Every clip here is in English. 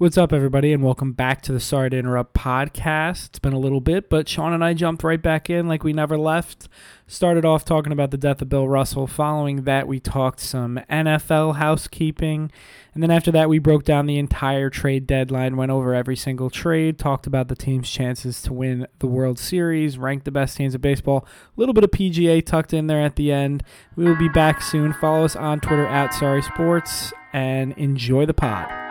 What's up, everybody, and welcome back to the Sorry to Interrupt podcast. It's been a little bit, but Sean and I jumped right back in like we never left. Started off talking about the death of Bill Russell. Following that, we talked some NFL housekeeping. And then after that, we broke down the entire trade deadline, went over every single trade, talked about the team's chances to win the World Series, ranked the best teams of baseball. A little bit of PGA tucked in there at the end. We will be back soon. Follow us on Twitter at Sorry Sports and enjoy the pod.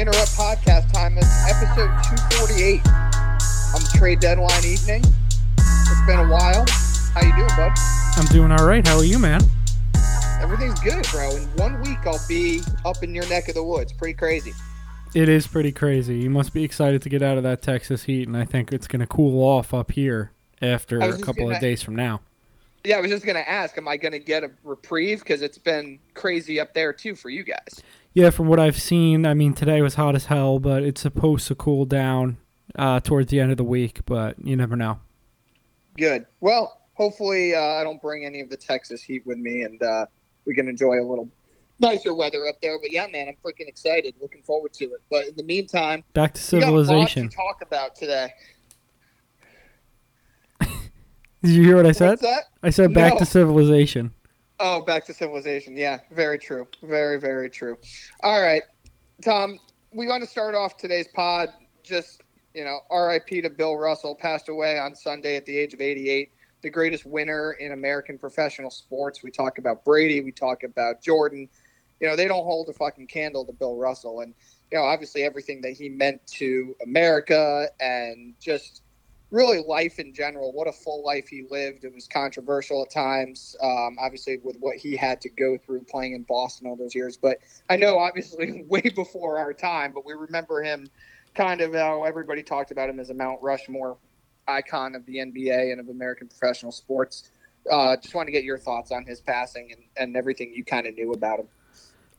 To Interrupt podcast time. It's episode 248 on the trade deadline evening. It's been a while. How you doing, bud? I'm doing all right. How are you, man? Everything's good, bro. In one week, I'll be up in your neck of the woods. Pretty crazy. It is pretty crazy. You must be excited to get out of that Texas heat, and I think it's going to cool off up here after a couple gonna- of days from now. Yeah, I was just gonna ask, am I gonna get a reprieve? Because it's been crazy up there too for you guys. Yeah, from what I've seen, I mean, today was hot as hell, but it's supposed to cool down uh, towards the end of the week, but you never know. Good. Well, hopefully, uh, I don't bring any of the Texas heat with me, and uh, we can enjoy a little nicer weather up there. But yeah, man, I'm freaking excited. Looking forward to it. But in the meantime, Back to we got lots civilization. to talk about today. Did you hear what I said? I said back No. to civilization. Oh, back to civilization. Yeah, very true. Very, very true. All right, Tom, we want to start off today's pod. Just, you know, RIP to Bill Russell, passed away on Sunday at the age of 88. The greatest winner in American professional sports. We talk about Brady, we talk about Jordan. You know, they don't hold a fucking candle to Bill Russell. And, you know, obviously everything that he meant to America and just really life in general. What a full life he lived. It was controversial at times, um, obviously, with what he had to go through playing in Boston all those years. But I know, obviously, way before our time, but we remember him kind of how everybody talked about him as a Mount Rushmore icon of the NBA and of American professional sports. Uh, just want to get your thoughts on his passing and, and everything you kind of knew about him.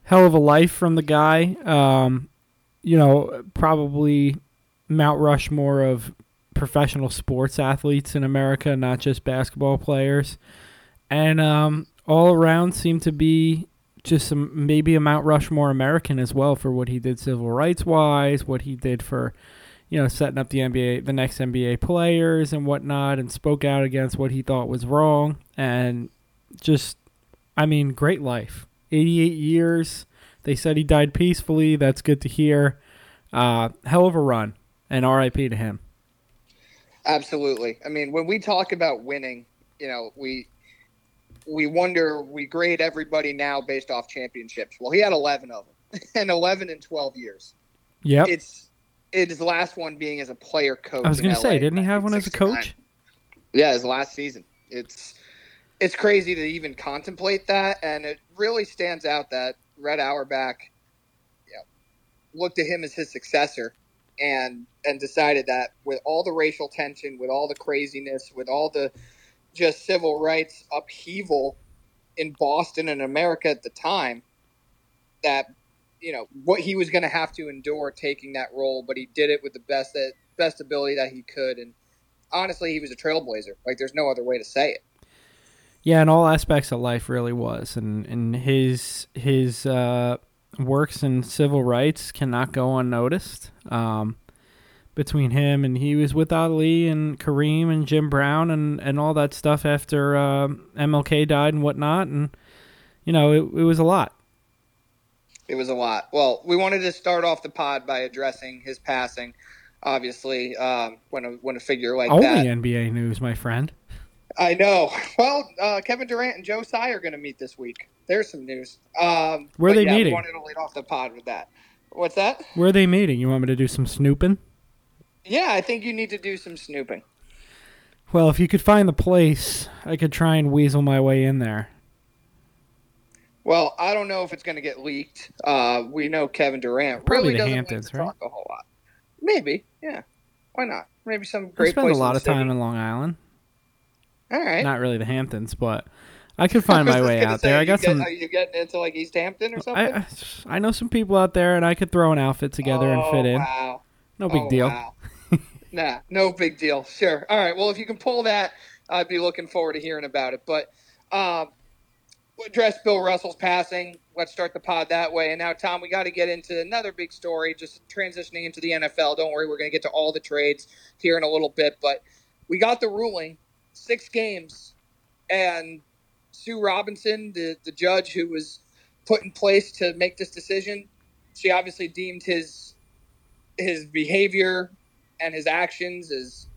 Hell of a life from the guy. Um, you know, probably Mount Rushmore of professional sports athletes in America, not just basketball players. And um, all around seemed to be just some, maybe a Mount Rushmore American as well for what he did civil rights wise, what he did for, you know, setting up the NBA, the next NBA players and whatnot, and spoke out against what he thought was wrong. And just, I mean, great life. 88 years. They said he died peacefully. That's good to hear. Uh, hell of a run. And RIP to him. Absolutely. I mean, when we talk about winning, you know, we we wonder we grade everybody now based off championships. Well, he had 11 of them, and 11 in 12 years. Yeah. It's it his last one being as a player coach. I was going to say, didn't he have one as a coach? Yeah, his last season. It's it's crazy to even contemplate that, and it really stands out that Red Auerbach, you know, looked at him as his successor, and and decided that with all the racial tension, with all the craziness, with all the just civil rights upheaval in Boston and America at the time, that you know what he was going to have to endure taking that role, but he did it with the best that best ability that he could, and honestly, he was a trailblazer. Like, there's no other way to say it. Yeah, in all aspects of life, really was, and and his his uh, works in civil rights cannot go unnoticed. Um, between him and he was with Ali and Kareem and Jim Brown and, and all that stuff after uh, MLK died and whatnot, and you know it, it was a lot. It was a lot. Well, we wanted to start off the pod by addressing his passing. Obviously, um, when a when a figure like Only that, NBA news, my friend. I know. Well, uh, Kevin Durant and Joe Tsai are going to meet this week. There's some news. Um, Where are they yeah, meeting? We wanted to lead off the pod with that. What's that? Where are they meeting? You want me to do some snooping? Yeah, I think you need to do some snooping. Well, if you could find the place, I could try and weasel my way in there. Well, I don't know if it's going to get leaked. Uh, we know Kevin Durant Probably really the doesn't Hamptons, like to right? talk a whole lot. Maybe, yeah. Why not? Maybe some I great spend a lot of time in Long Island. All right. Not really the Hamptons, but I could find I my way out say, there. are I you got get- some. Are you getting into like East Hampton or something? I, I I know some people out there, and I could throw an outfit together and fit Oh, in. Wow. No big Oh, deal. Wow. Nah, no big deal. Sure. All right. Well, if you can pull that, I'd be looking forward to hearing about it. But um, address Bill Russell's passing. Let's start the pod that way. And now, Tom, we got to get into another big story, just transitioning into the NFL. Don't worry, we're going to get to all the trades here in a little bit. But we got the ruling six games. And Sue Robinson, the, the judge who was put in place to make this decision, she obviously deemed his his behavior and his actions is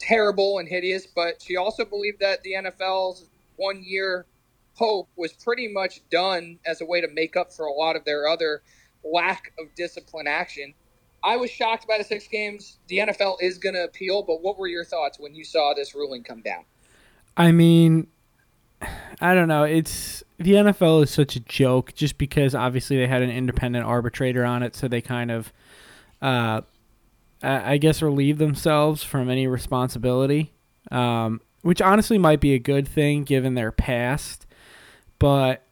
terrible and hideous, but she also believed that the NFL's one year hope was pretty much done as a way to make up for a lot of their other lack of discipline action. I was shocked by the six games. The NFL is going to appeal, but what were your thoughts when you saw this ruling come down? I mean, I don't know. It's the NFL is such a joke just because obviously they had an independent arbitrator on it, so they kind of, uh, I I guess, relieve themselves from any responsibility, um, which honestly might be a good thing given their past. But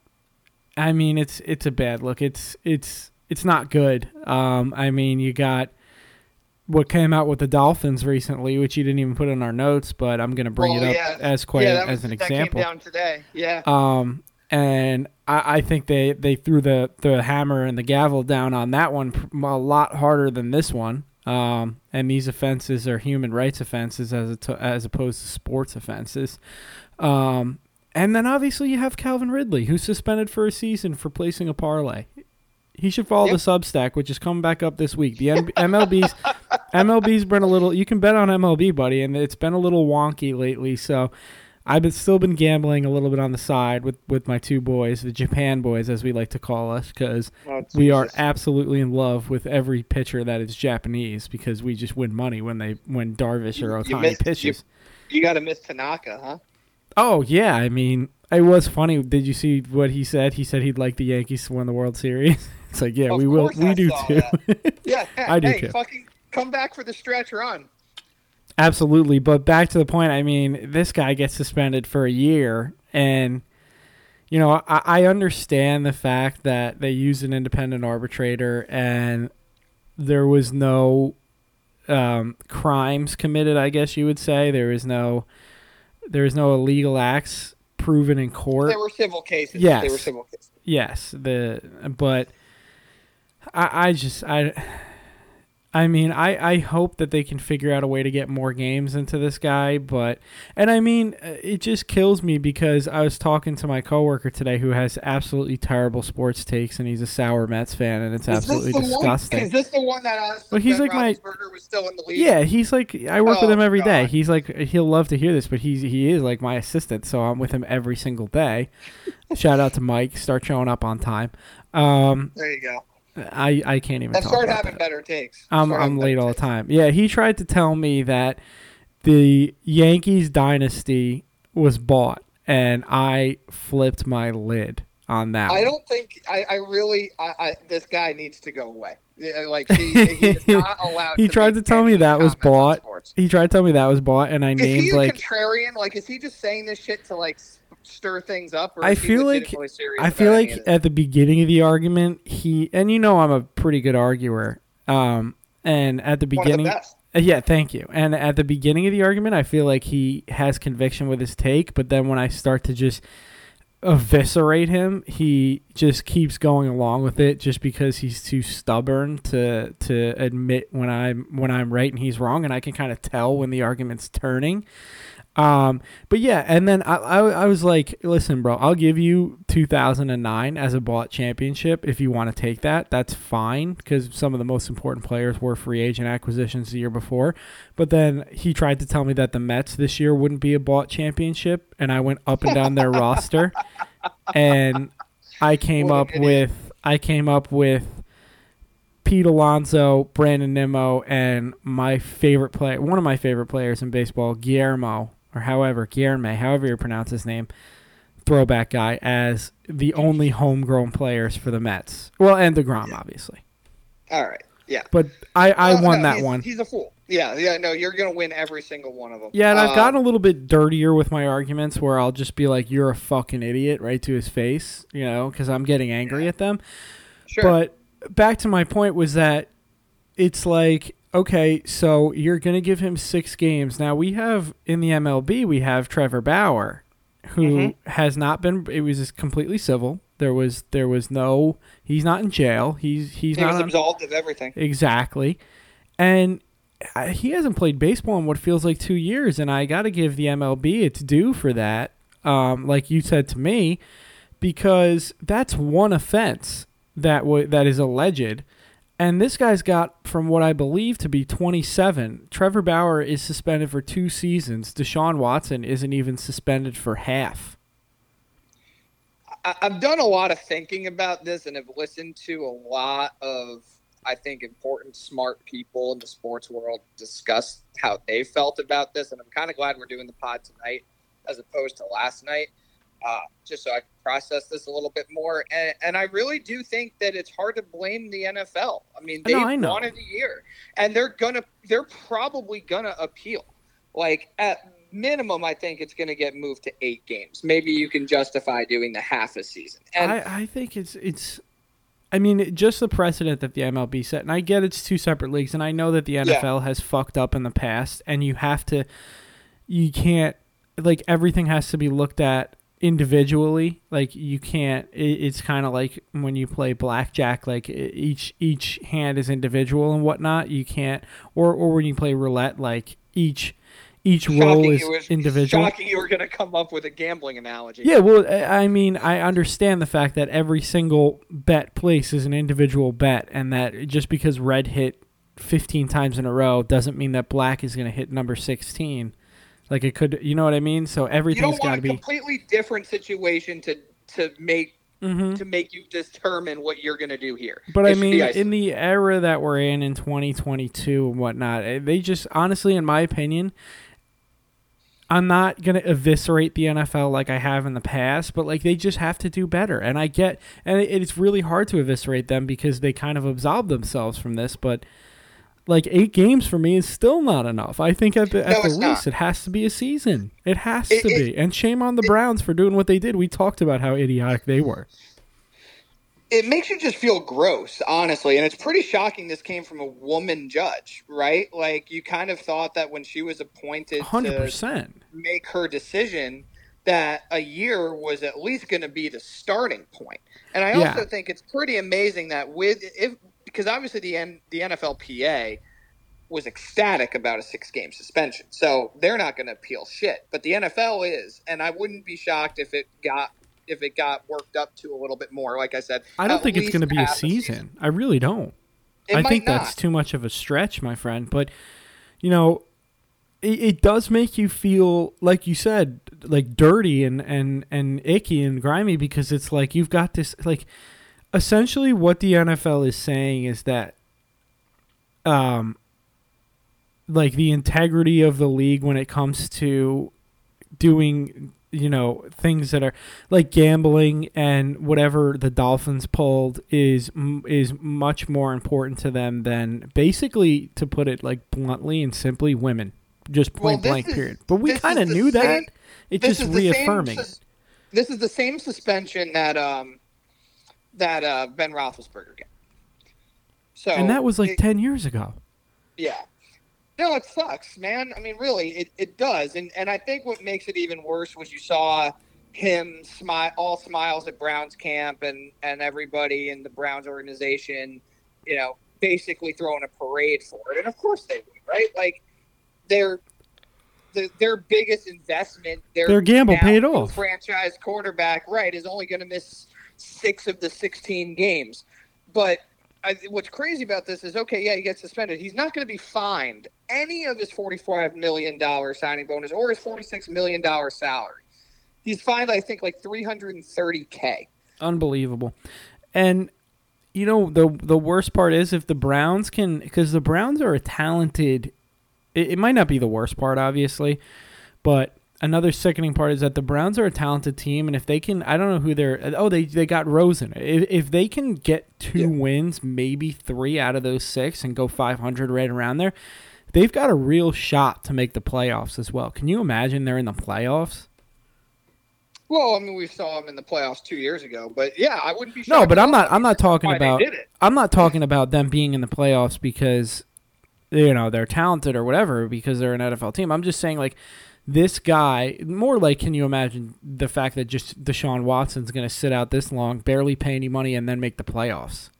I mean, it's it's a bad look. It's it's it's not good. Um, I mean, you got what came out with the Dolphins recently, which you didn't even put in our notes, but I'm going to bring Well, it up yeah. as quite yeah, a- that was, as an example. came down today. Yeah. Um, and I, I think they, they threw the, the hammer and the gavel down on that one a lot harder than this one. Um, and these offenses are human rights offenses as a as opposed to sports offenses. Um, and then obviously you have Calvin Ridley, who's suspended for a season for placing a parlay. He should follow Yep. the Substack, which is coming back up this week. The MLB's MLB's been a little. You can bet on MLB, buddy, and it's been a little wonky lately. So I've been, still been gambling a little bit on the side with, with my two boys, the Japan boys, as we like to call us, because Oh, we are absolutely in love with every pitcher that is Japanese because we just win money when they when Darvish or You- you Ohtani pitches. You got to miss Tanaka, huh? Oh yeah, I mean it was funny. Did you see what he said? He said he'd like the Yankees to win the World Series. It's like yeah, Of we will. We I do too. Yeah. I do hey, too. fucking come back for the stretch run. Absolutely, but back to the point. I mean, this guy gets suspended for a year, and you know, I, I understand the fact that they used an independent arbitrator, and there was no um, crimes committed. I guess you would say there is no there is no illegal acts proven in court. They were civil cases. Yes. They were civil cases. Yes, the but I I just I I mean I I hope that they can figure out a way to get more games into this guy, but and I mean uh, it just kills me because I was talking to my coworker today who has absolutely terrible sports takes and he's a sour Mets fan and it's absolutely is the disgusting. One, is this the one that asked Well, he's Ben like my- was still in the league? Yeah, he's like I work with Oh, him every day. God. He's like he'll love to hear this, but he's he is like my assistant, so I'm with him every single day. Shout out to Mike, start showing up on time. Um, There you go. I I can't even And start having that. better takes. I'm Start I'm late all the time. Yeah, he tried to tell me that the Yankees dynasty was bought, and I flipped my lid on that. I one. don't think I, I really I, I this guy needs to go away. Like he, he is not allowed. He to tried to tell me that was bought. He tried to tell me that was bought, and I Is he named a like contrarian? Like, is he just saying this shit to like stir things up? Or I he feel like- I feel like at the beginning of the argument, he and you know I'm a pretty good arguer. Um, and at the beginning, the. Uh, Yeah, thank you. And at the beginning of the argument, I feel like he has conviction with his take, but then when I start to just eviscerate him, he just keeps going along with it just because he's too stubborn to to admit when I'm when I'm right and he's wrong, and I can kind of tell when the argument's turning. Um, but yeah, and then I, I I was like, listen, bro, I'll give you 2009 as a bought championship if you want to take that. That's fine because some of the most important players were free agent acquisitions the year before. But then he tried to tell me that the Mets this year wouldn't be a bought championship, and I went up and down their roster, and I came What up with I came up with Pete Alonso, Brandon Nimmo, and my favorite player, one of my favorite players in baseball, Guillermo, or however, Guillermo, however you pronounce his name, throwback guy, as the only homegrown players for the Mets. Well, and DeGrom, obviously. All right. Yeah. But I, I won no, that he's- one. He's a fool. Yeah, yeah, no, you're gonna win every single one of them. Yeah, and I've Um, gotten a little bit dirtier with my arguments where I'll just be like, "You're a fucking idiot," right to his face, you know, because I'm getting angry at them. sure. But back to my point was that it's like, okay, so you're going to give him six games. Now we have in the MLB, we have Trevor Bauer, who Mhm. has not been. It was just completely civil. There was there was no. He's not in jail. He's he's he not was absolved of everything. Exactly. And I- he hasn't played baseball in what feels like two years, and I got to give the MLB its due for that. Um, like you said to me, because that's one offense that w- that is alleged, and this guy's got, from what I believe to be 27. Trevor Bauer is suspended for two seasons. Deshaun Watson isn't even suspended for half. I've done a lot of thinking about this and have listened to a lot of, I think, important, smart people in the sports world discuss how they felt about this. And I'm kind of glad we're doing the pod tonight as opposed to last night, uh, just so I can process this a little bit more. And, and I really do think that it's hard to blame the NFL. I mean, they No, wanted a year, and they're gonna, they're probably gonna appeal. Like at minimum, I think it's going to get moved to eight games. Maybe you can justify doing the half a season. And I, I think it's it's. I mean, just the precedent that the MLB set, and I get it's two separate leagues, and I know that the NFL has fucked up in the past, and you have to, you can't, like everything has to be looked at individually. Like you can't. It, it's kind of like when you play blackjack, like each each hand is individual and whatnot. You can't, or or when you play roulette, like each each roll shocking is you were, individual. Shocking you were going to come up with a gambling analogy. Yeah, well, I I mean, I understand the fact that every single bet place is an individual bet, and that just because red hit 15 times in a row doesn't mean that black is going to hit number 16. Like it could, you know what I mean? So everything's got to a be. completely different situation to to make hmm to make you determine what you're going to do here. But I mean, in the era that we're in in 2022 and whatnot, eh, they just honestly, in my opinion, I'm not gonna eviscerate the NFL like I have in the past, but like they just have to do better. And I get, and it's really hard to eviscerate them because they kind of absolve themselves from this. But like eight games for me is still not enough. I think at the, at No, the least not. it has to be a season. It has It- to it- be. And shame on the Browns for doing what they did. We talked about how idiotic they were. it makes you just feel gross, honestly. And it's pretty shocking this came from a woman judge, right? Like you kind of thought that when she was appointed Hundred to percent. make her decision that a year was at least going to be the starting point. And I Yeah. also think it's pretty amazing that with if because obviously the N, the NFLPA was ecstatic about a six game suspension. So they're not going to appeal shit, but the NFL is, and I wouldn't be shocked if it got if it got worked up to a little bit more. Like I said, I don't think it's going to be a half season. I really don't. It I think not. that's too much of a stretch, my friend. But you know, it, it does make you feel like you said, like dirty and and and icky and grimy because it's like you've got this like essentially what the NFL is saying is that um like the integrity of the league when it comes to doing you know things that are like gambling and whatever the Dolphins pulled is is much more important to them than basically to put it like bluntly and simply women. Just point this blank is- period. But we kind of knew that. it's just the same reaffirming. this is the same suspension that um that uh, Ben Roethlisberger got. So and that was like it- 10 years ago Yeah. No, it sucks, man. I mean, really, it, it does. And and I think what makes it even worse was you saw him smile all smiles at Browns camp and and everybody in the Browns organization, you know, basically throwing a parade for it. And of course they would, right? Like their the, their biggest investment, their Their gamble paid off. Franchise quarterback, right, is only going to miss six of the sixteen games. But I, what's crazy about this is okay, yeah, he gets suspended. He's not going to be fined any of his forty-five million dollar signing bonus or his forty-six million dollar salary. He's fined, I think, like three hundred and thirty k. unbelievable and you know the the worst part is if the Browns can because the Browns are a talented it, it might not be the worst part obviously but another sickening part is that the Browns are a talented team and if they can I don't know who they're oh they they got Rosen if, if they can get two Yeah. wins maybe 3 out of those 6 and go 500 right around there they've got a real shot to make the playoffs as well. Can you imagine they're in the playoffs? Well, I mean, we saw them in the playoffs two years ago, but yeah, I wouldn't be. No, but I'm not. I'm not talking about. I'm not talking about them being in the playoffs because you know they're talented or whatever because they're an NFL team. I'm just saying like this guy more like can you imagine the fact that just Deshaun Watson's going to sit out this long, barely pay any money, and then make the playoffs.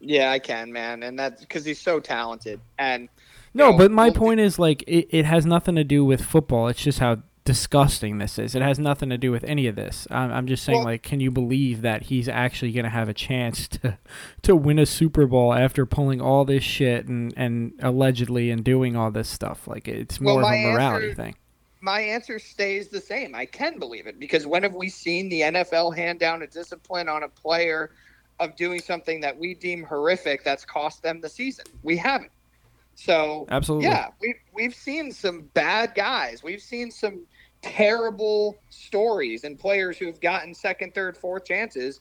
Yeah, I can, man, and that's because he's so talented. And No, know, but my point is like it, it has nothing to do with football. It's just how disgusting this is. It has nothing to do with any of this. I'm, I'm just saying Well- like, can you believe that he's actually going to have a chance to to win a Super Bowl after pulling all this shit and and allegedly and doing all this stuff? Like it's Well, more of a morality answer- thing. My answer stays the same. I can believe it because when have we seen the NFL hand down a discipline on a player of doing something that we deem horrific that's cost them the season? We haven't. So Absolutely. yeah, we we've seen some bad guys. We've seen some terrible stories and players who have gotten second, third, fourth chances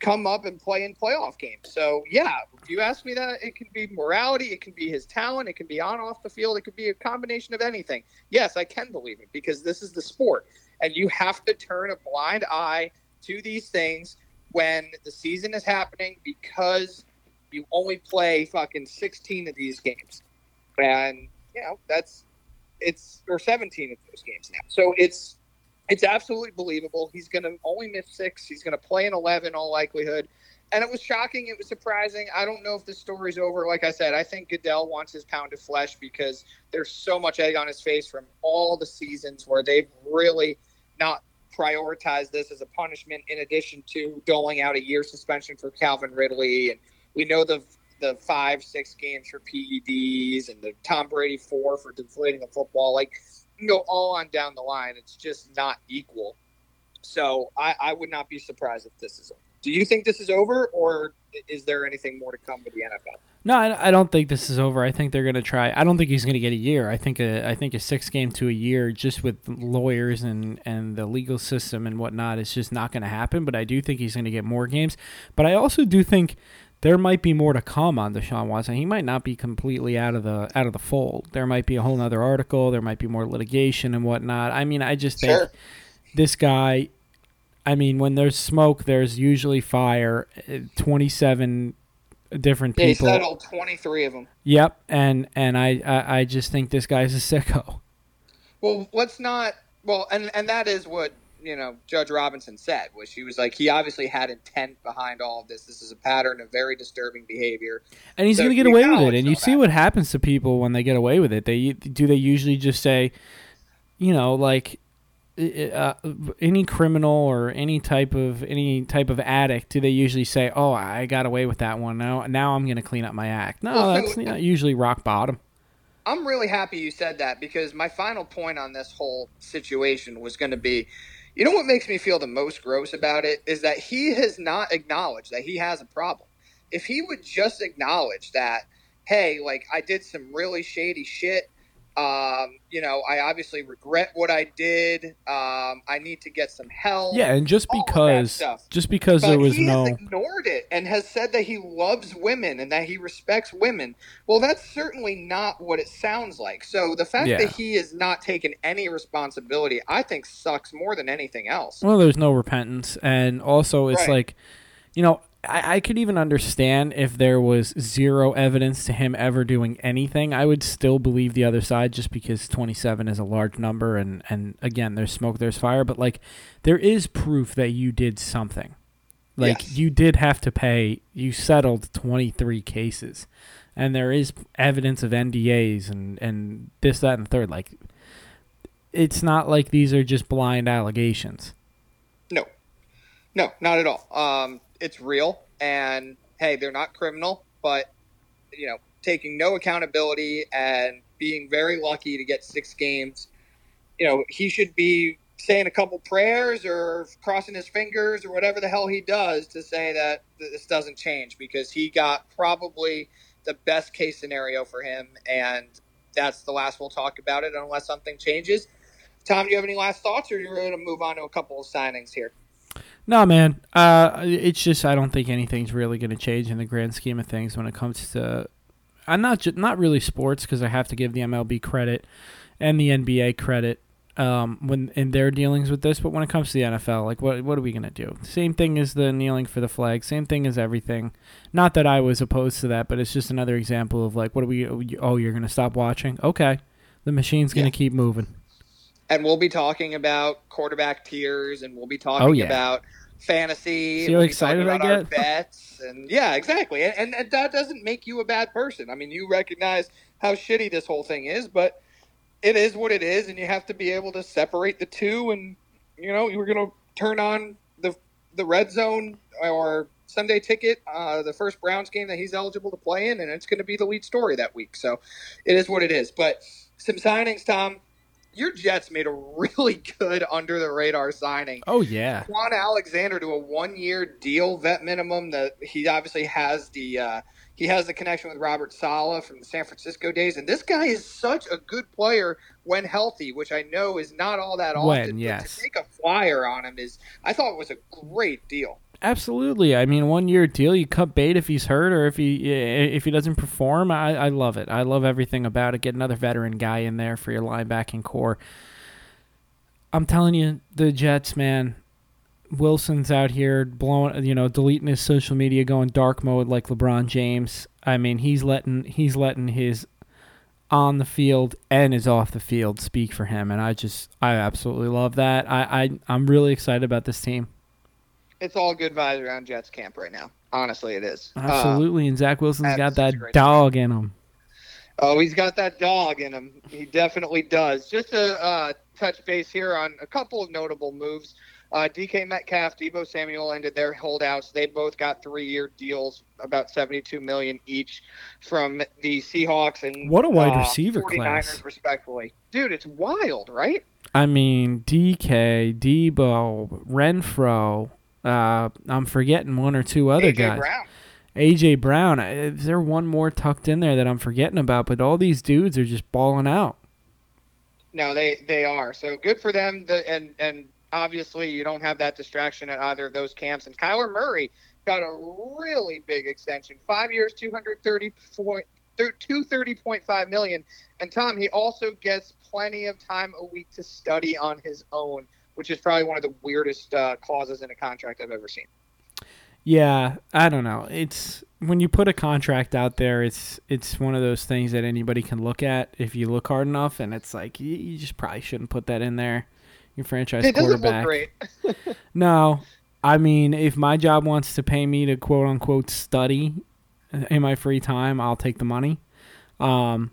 come up and play in playoff games. So yeah, if you ask me that, it can be morality, it can be his talent, it can be on off the field, it could be a combination of anything. Yes, I can believe it because this is the sport, and you have to turn a blind eye to these things when the season is happening because you only play fucking 16 of these games, and you know that's it's or 17 of those games now. So it's it's absolutely believable. He's going to only miss six. He's going to play in 11, all likelihood. And it was shocking. It was surprising. I don't know if the story's over. Like I said, I think Goodell wants his pound of flesh because there's so much egg on his face from all the seasons where they've really not prioritized this as a punishment in addition to doling out a year suspension for Calvin Ridley. And we know the the five, six games for PEDs and the Tom Brady four for deflating a football. Like, can go all on down the line. It's just not equal. So I, I would not be surprised if this is over. Do you think this is over, or is there anything more to come with the NFL? No, I, I don't think this is over. I think they're going to try. I don't think he's going to get a year. I think a, I think a six game to a year, just with lawyers and and the legal system and whatnot, is just not going to happen. But I do think he's going to get more games. But I also do think there might be more to come on Deshaun Watson. He might not be completely out of the out of the fold. There might be a whole other article. There might be more litigation and whatnot. I mean, I just think Sure. this guy. I mean, when there's smoke, there's usually fire. Uh, Twenty-seven different people. They settled 23 of them. Yep, and and I, I I just think this guy's a sicko. Well, let's not. Well, and and that is what you know Judge Robinson said, was she was like he obviously had intent behind all of this. This is a pattern of very disturbing behavior. And he's So going to get away with it. And you see that. what happens to people when they get away with it. They do they usually just say, you know, like uh, any criminal or any type of any type of addict. Do they usually say, "Oh, I got away with that one. Now, now I'm going to clean up my act." No, Well, so- that's not usually rock bottom. I'm really happy you said that because my final point on this whole situation was going to be you know what makes me feel the most gross about it is that he has not acknowledged that he has a problem. If he would just acknowledge that, hey, like I did some really shady shit. Um, you know, I obviously regret what I did. Um, I need to get some help. Yeah, and just all of that because just because But there was he no has ignored it and has said that he loves women and that he respects women. Well, that's certainly not what it sounds like. So the fact Yeah. that he is not taken any responsibility, I think, sucks more than anything else. Well, there's no repentance, and also it's Right. like, you know, I, I could even understand if there was zero evidence to him ever doing anything. I would still believe the other side, just because 27 is a large number, and and again, there's smoke, there's fire, but like, there is proof that you did something. Like Yes. you did have to pay. You settled 23 cases, and there is evidence of NDAs and and this, that, and third. Like, it's not like these are just blind allegations. No, no, not at all. Um, it's real, and hey, they're not criminal, but you know, taking no accountability and being very lucky to get six games. You know, he should be saying a couple prayers or crossing his fingers or whatever the hell he does to say that this doesn't change because he got probably the best case scenario for him, and that's the last we'll talk about it unless something changes. Tom, do you have any last thoughts, or are you ready to move on to a couple of signings here? No, man. Uh, it's just I don't think anything's really going to change in the grand scheme of things when it comes to I'm not ju- not really sports because I have to give the MLB credit and the NBA credit um, when in their dealings with this. But when it comes to the NFL, like what what are we gonna do? Same thing as the kneeling for the flag. Same thing as everything. Not that I was opposed to that, but it's just another example of like, what are we? Oh, you're gonna stop watching? Okay, the machine's gonna Yeah. keep moving. And we'll be talking about quarterback tiers, and we'll be talking Oh, yeah. about fantasy. See how we'll be talking excited I get? bets, and yeah, exactly. And, and, and that doesn't make you a bad person. I mean, you recognize how shitty this whole thing is, but it is what it is, and you have to be able to separate the two. And you know, you were going to turn on the the red zone or Sunday ticket, uh, the first Browns game that he's eligible to play in, and it's going to be the lead story that week. So it is what it is. But some signings, Tom. Your Jets made a really good under the radar signing. Oh yeah, Kwon Alexander to a one year deal, vet minimum. That he obviously has the uh, he has the connection with Robert Saleh from the San Francisco days, and this guy is such a good player when healthy, which I know is not all that often. When, but yes. to take a flyer on him is I thought it was a great deal. Absolutely. I mean, one year deal. You cut bait if he's hurt or if he if he doesn't perform. I, I love it. I love everything about it. Get another veteran guy in there for your linebacking core. I'm telling you, the Jets, man. Wilson's out here blowing, you know, deleting his social media, going dark mode like LeBron James. I mean, he's letting he's letting his on the field and his off the field speak for him, and I just I absolutely love that. I, I I'm really excited about this team. It's all good vibes around Jets camp right now. Honestly, it is. Uh, Absolutely, and Zach Wilson's got that's such a that dog in him. Oh, he's got that dog in him. He definitely does. Just to uh, touch base here on a couple of notable moves. Uh, DK Metcalf, Deebo Samuel ended their holdouts. They both got three-year deals, about seventy-two million each, from the Seahawks and What a wide uh, receiver 49ers, class. respectively. Dude, it's wild, right? I mean, DK, Debo, Renfrow. Uh, I'm forgetting one or two other AJ guys. Brown. AJ Brown. Is there one more tucked in there that I'm forgetting about? But all these dudes are just balling out. No, they they are. So good for them. The, and and obviously you don't have that distraction at either of those camps. And Kyler Murray got a really big extension, five years, two hundred thirty point. 230.5 million and tom he also gets plenty of time a week to study on his own which is probably one of the weirdest uh, clauses in a contract i've ever seen Yeah, I don't know. It's when you put a contract out there, it's it's one of those things that anybody can look at if you look hard enough, and it's like you, you just probably shouldn't put that in there. Your franchise it quarterback. No, I mean, if my job wants to pay me to quote unquote study in my free time, I'll take the money. Um,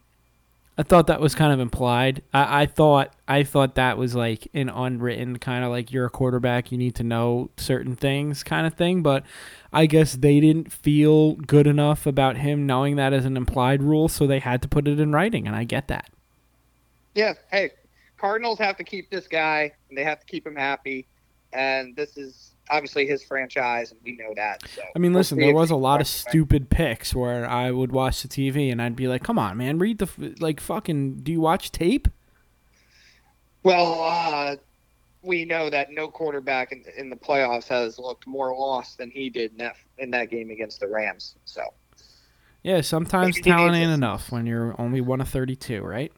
I thought that was kind of implied. I, I thought I thought that was like an unwritten kind of like you're a quarterback, you need to know certain things kind of thing. But I guess they didn't feel good enough about him knowing that as an implied rule, so they had to put it in writing, and I get that. Yeah. Hey, Cardinals have to keep this guy, and they have to keep him happy. And this is obviously his franchise, and we know that. So I mean, we'll listen, there was a lot of stupid picks where I would watch the TV and I'd be like, "Come on, man, read the f- like fucking. Do you watch tape?" Well, uh, we know that no quarterback in, in the playoffs has looked more lost than he did in that in that game against the Rams. So Yeah, sometimes Maybe talent ain't enough when you're only one of thirty-two, right?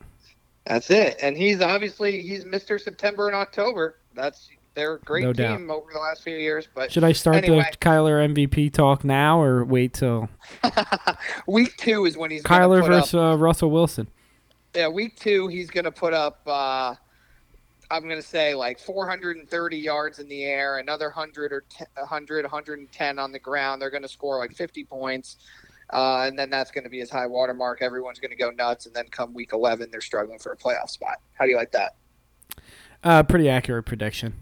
that's it. And he's obviously he's Mr. September and October. That's they're a great No team over the last few years. But Should I start Anyway. the Kyler MVP talk now or wait till week two is when he's Kyler put up- versus uh, Russell Wilson? Yeah, week two, he's going to put up, uh, I'm going to say like 430 yards in the air, another 100 or 10, 100, 110 on the ground. They're going to score like 50 points. Uh, and then that's going to be his high water mark. Everyone's going to go nuts. And then come week 11, they're struggling for a playoff spot. How do you like that? Uh, pretty accurate prediction.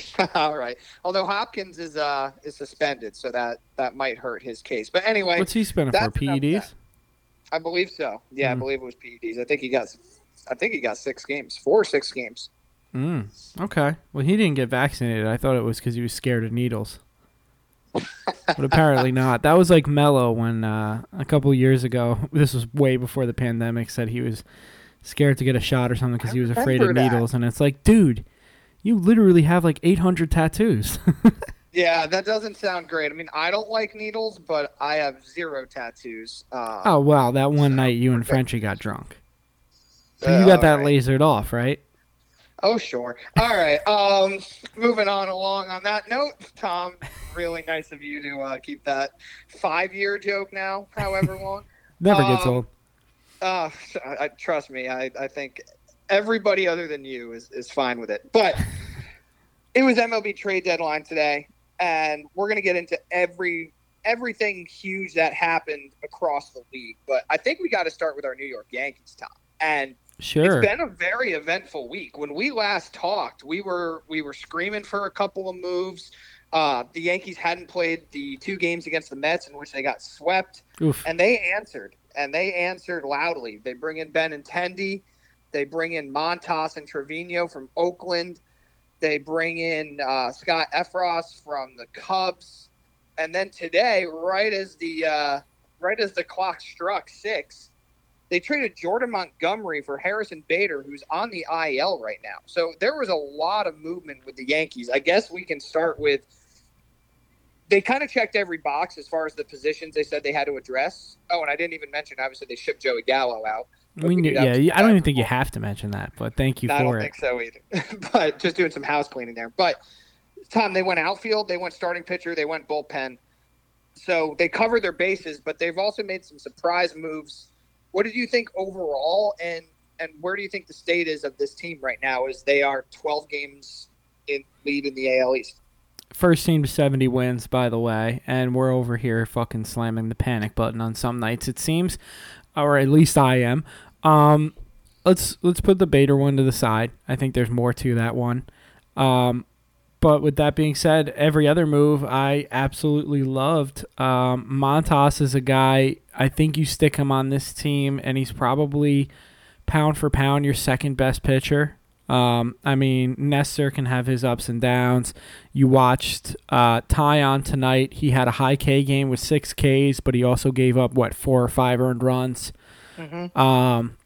All right. Although Hopkins is uh is suspended, so that that might hurt his case. But anyway, What's he spending for that's enough of PEDs? I believe so. Yeah, I Hmm. believe it was PEDs. I think he got I think he got six games, four or six games. Mm, okay. Well, he didn't get vaccinated. I thought it was because he was scared of needles. but apparently not. That was like Melo when uh, a couple years ago. This was way before the pandemic. Said he was scared to get a shot or something because he was afraid of that. needles. And it's like, dude, you literally have like 800 tattoos. Yeah, that doesn't sound great. I mean, I don't like needles, but I have zero tattoos. Uh, Oh wow. that one night you and Frenchie got drunk. But you got that right. lasered off, right? Oh, sure. All right. Um, moving on along on that note, Tom, really nice of you to uh, keep that five-year joke now, however long. Never gets Um, old. Uh, I, I, trust me, I, I think everybody other than you is, is fine with it. But it was MLB trade deadline today, and we're going to get into every everything huge that happened across the league. But I think we got to start with our New York Yankees, Tom. And Sure. it's been a very eventful week. When we last talked, we were we were screaming for a couple of moves. Uh, the Yankees hadn't played the two games against the Mets in which they got swept, Oof. and they answered, and they answered loudly. They bring in Benintendi, they bring in Montas and Trevino from Oakland, they bring in uh, Scott Effross from the Cubs, and then today, right as the uh, right as the clock struck six, they traded Jordan Montgomery for Harrison Bader, who's on the IL right now. So there was a lot of movement with the Yankees. I guess we can start with they kind of checked every box as far as the positions they said they had to address. Oh, and I didn't even mention obviously they shipped Joey Gallo out. But We we knew, could yeah, I don't even think you have to mention that, but thank you I for it. I don't think so either. but just doing some house cleaning there. But Tom, they went outfield, they went starting pitcher, they went bullpen. So they covered their bases, but they've also made some surprise moves. What did you think overall, and and where do you think the state is of this team right now? Is they are 12 games in lead in the AL East. First team to 70 wins, by the way, and we're over here fucking slamming the panic button on some nights, it seems, or at least I am. Um, let's let's put the Bader one to the side. I think there's more to that one. Um, but with that being said, every other move I absolutely loved. Um, Montas is a guy. I think you stick him on this team, and he's probably pound for pound your second best pitcher. Um, I mean, Nestor can have his ups and downs. You watched uh, Taillon tonight. He had a high K game with six Ks, but he also gave up what four or five earned runs. Um,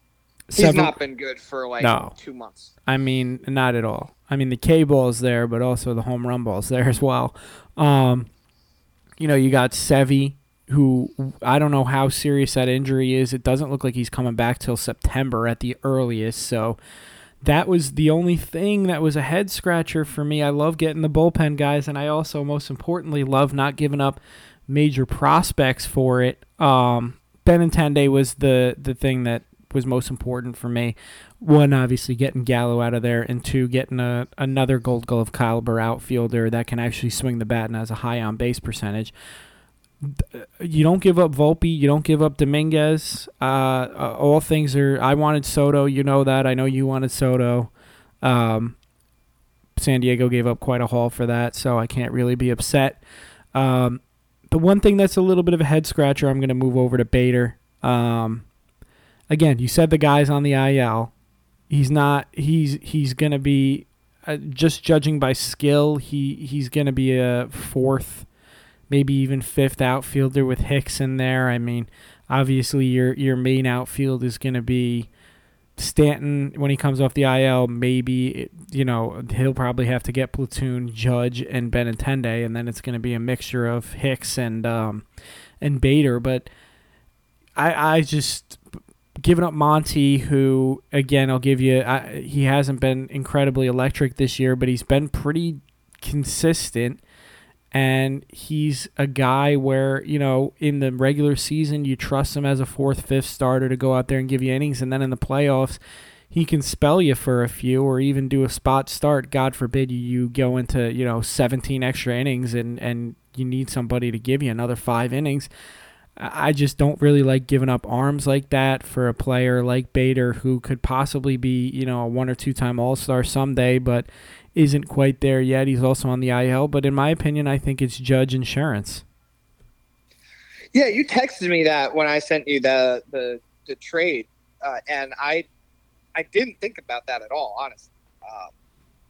He's not been good for like No. two months. I mean, not at all. I mean, the K ball's there, but also the home run ball's there as well. Um, you know, you got Sevi, who I don't know how serious that injury is. It doesn't look like he's coming back till September at the earliest. So that was the only thing that was a head scratcher for me. I love getting the bullpen guys, and I also, most importantly, love not giving up major prospects for it. Um, Benintendi was the the thing that was most important for me. One, obviously getting Gallo out of there, and two, getting a, another Gold Glove caliber outfielder that can actually swing the bat and has a high on base percentage. You don't give up Volpe. You don't give up Dominguez. Uh, uh, all things are. I wanted Soto. You know that. I know you wanted Soto. Um, San Diego gave up quite a haul for that, so I can't really be upset. Um, the one thing that's a little bit of a head scratcher, I'm going to move over to Bader. Um, again, you said the guy's on the IL. He's not. He's he's going to be uh, just judging by skill. He he's going to be a fourth, maybe even fifth outfielder with Hicks in there. I mean, obviously your your main outfield is going to be Stanton when he comes off the IL. Maybe you know he'll probably have to get platoon Judge and Benintendi, and then it's going to be a mixture of Hicks and um, and Bader. But I I just giving up Monty, who again I'll give you, I, he hasn't been incredibly electric this year, but he's been pretty consistent. And he's a guy where, you know, in the regular season, you trust him as a fourth, fifth starter to go out there and give you innings. And then in the playoffs, he can spell you for a few or even do a spot start. God forbid you, go into, you know, 17 extra innings and, and you need somebody to give you another five innings. I just don't really like giving up arms like that for a player like Bader who could possibly be, you know, a one or two time All Star someday, but isn't quite there yet. He's also on the IL, but in my opinion, I think it's Judge Insurance. Yeah, you texted me that when I sent you the the, the trade, uh, and I I didn't think about that at all, honestly. Um,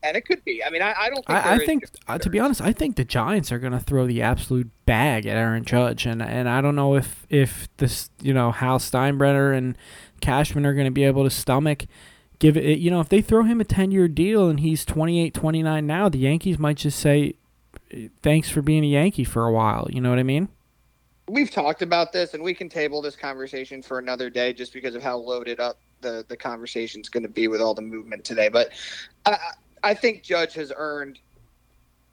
and it could be. I mean, I, I don't think. I, I think, uh, to be honest, I think the Giants are going to throw the absolute bag at Aaron Judge, and and I don't know if if this, you know, Hal Steinbrenner and Cashman are going to be able to stomach give it. You know, if they throw him a ten year deal and he's 28, 29 now, the Yankees might just say, thanks for being a Yankee for a while. You know what I mean? We've talked about this, and we can table this conversation for another day, just because of how loaded up the the conversation is going to be with all the movement today. But I, I think Judge has earned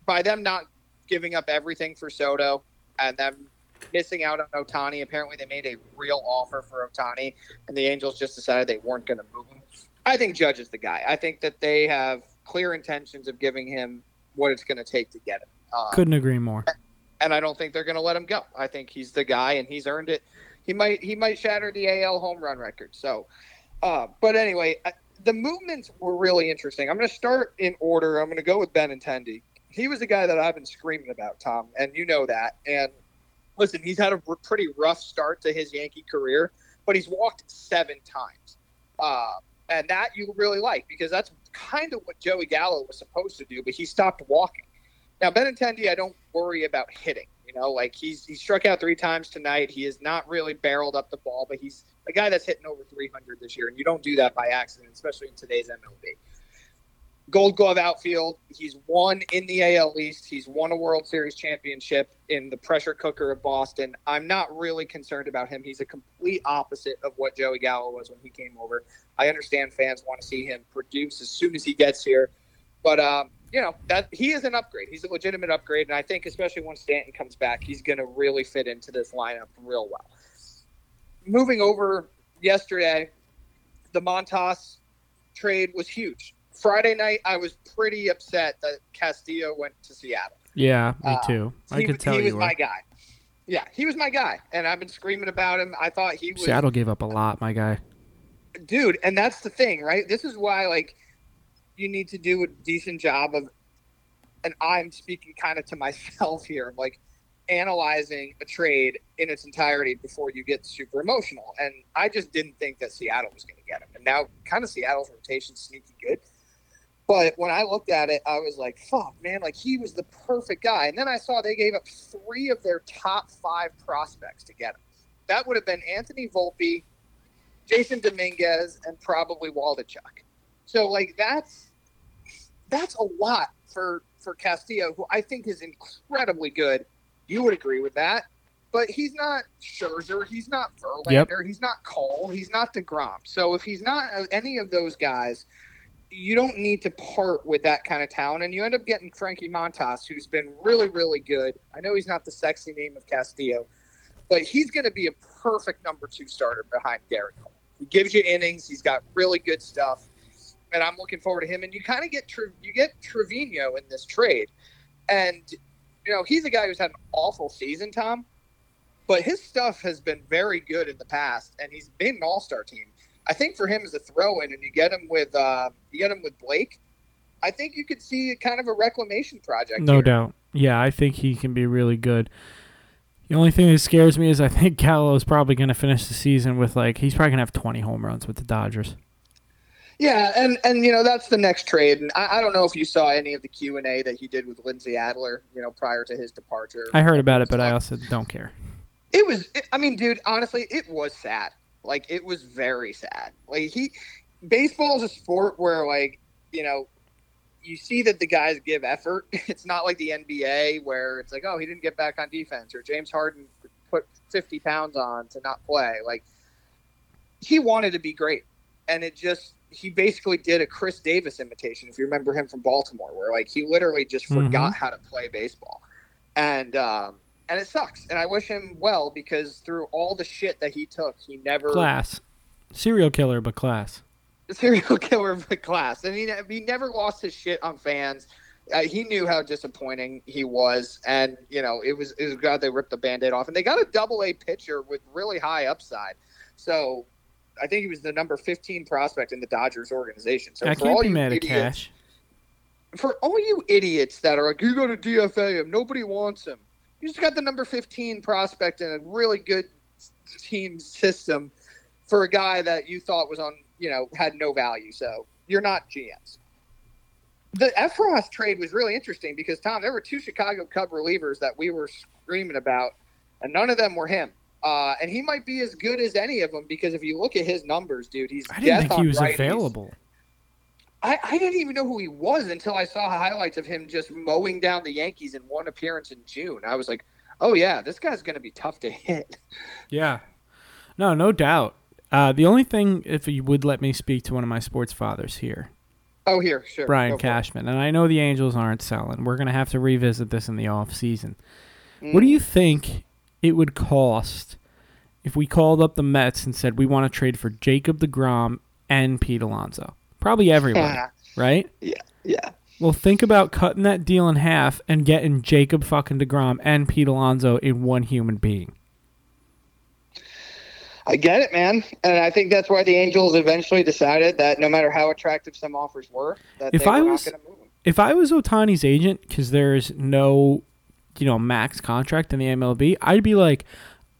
by them not giving up everything for Soto and them missing out on Ohtani Apparently, they made a real offer for Ohtani and the Angels just decided they weren't going to move him. I think Judge is the guy. I think that they have clear intentions of giving him what it's going to take to get him. Uh, Couldn't agree more. And I don't think they're going to let him go. I think he's the guy, and he's earned it. He might he might shatter the AL home run record. So, uh, but anyway, the movements were really interesting. I'm going to start in order. I'm going to go with Ben Benintendi. He was a guy that I've been screaming about, Tom, and you know that. And listen, he's had a pretty rough start to his Yankee career, but he's walked seven times. Uh, and that you really like because that's kind of what Joey Gallo was supposed to do, but he stopped walking. Now Benintendi, I don't worry about hitting. You know, like he's he struck out three times tonight. He has not really barreled up the ball, but he's a guy that's hitting over 300 this year, and you don't do that by accident, especially in today's MLB. Gold Glove outfield. He's won in the AL East. He's won a World Series championship in the pressure cooker of Boston. I'm not really concerned about him. He's a complete opposite of what Joey Gallo was when he came over. I understand fans want to see him produce as soon as he gets here, but um, you know that he is an upgrade. He's a legitimate upgrade, and I think especially when Stanton comes back, he's going to really fit into this lineup real well. Moving over yesterday, the Montas trade was huge Friday night, I was pretty upset that Castillo went to Seattle. Yeah, me uh, too. Uh, I he, could tell you. he was my guy. Yeah, he was my guy, and I've been screaming about him. I thought he was. Seattle gave up a lot, my guy. Dude, and that's the thing, right? This is why, like, you need to do a decent job of, and I'm speaking kind of to myself here, like, analyzing a trade in its entirety before you get super emotional. And I just didn't think that Seattle was going to get him. And now, kind of Seattle's rotation sneaky good. But when I looked at it, I was like, fuck, man, like he was the perfect guy. And then I saw they gave up three of their top five prospects to get him. That would have been Anthony Volpe, Jasson Dominguez, and probably Waldichuk. So like that's that's a lot for for Castillo, who I think is incredibly good. You would agree with that. But he's not Scherzer, he's not Verlander, yep. he's not Cole, he's not DeGrom. So if he's not uh, any of those guys, you don't need to part with that kind of talent, and you end up getting Frankie Montas, who's been really, really good. I know he's not the sexy name of Castillo, but he's going to be a perfect number two starter behind Gerrit Cole. He gives you innings. He's got really good stuff, and I'm looking forward to him. And you kind of get you get Trivino in this trade, and you know he's a guy who's had an awful season, Tom, but his stuff has been very good in the past, and he's been an All Star team. I think for him as a throw in, and you get him with uh, you get him with Blake. I think you could see kind of a reclamation project. No here. doubt. Yeah, I think he can be really good. The only thing that scares me is I think Gallo is probably going to finish the season with like he's probably going to have 20 home runs with the Dodgers. Yeah, and and you know that's the next trade, and I, I don't know if you saw any of the Q and A that he did with Lindsey Adler, you know, prior to his departure. I heard about it, but I also don't care. It was, I mean, dude, honestly, it was sad. Like it was very sad. Like he, baseball is a sport where like you know, you see that the guys give effort. It's not like the NBA where it's like, oh, he didn't get back on defense, or James Harden put 50 pounds on to not play. Like he wanted to be great, and it just he basically did a Chris Davis imitation, if you remember him from Baltimore, where like he literally just mm-hmm. forgot how to play baseball, and um, and it sucks. And I wish him well because through all the shit that he took, he never class, serial killer, but class, serial killer, but class. And he he never lost his shit on fans. Uh, he knew how disappointing he was, and you know it was it was glad they ripped the band-aid off, and they got a double A pitcher with really high upside. So I think he was the number 15 prospect in the Dodgers organization. So I for all you idiots, cash. For all you idiots that are like, you go to DFA him, nobody wants him you just got the number 15 prospect in a really good team system for a guy that you thought was on, you know, had no value. So you're not GMs. The Effross trade was really interesting because Tom, there were two Chicago Cub relievers that we were screaming about, and none of them were him. Uh, and he might be as good as any of them because if you look at his numbers, dude, he's I didn't think he was available. I, I didn't even know who he was until I saw highlights of him just mowing down the Yankees in one appearance in June. I was like, oh yeah, this guy's going to be tough to hit. Yeah, no, no doubt. Uh, the only thing, if you would let me speak to one of my sports fathers here, Oh, here, sure. Brian Go. Cashman, and I know the Angels aren't selling. We're going to have to revisit this in the off season. What do you think it would cost if we called up the Mets and said we want to trade for Jacob DeGrom and Pete Alonso? Probably everybody, right? Yeah, yeah. Well, think about cutting that deal in half and getting Jacob fucking DeGrom and Pete Alonso in one human being. I get it, man, and I think that's why the Angels eventually decided that no matter how attractive some offers were, that If they I were was- not going to move. If I was Ohtani's agent, because there's no, you know, max contract in the MLB, I'd be like,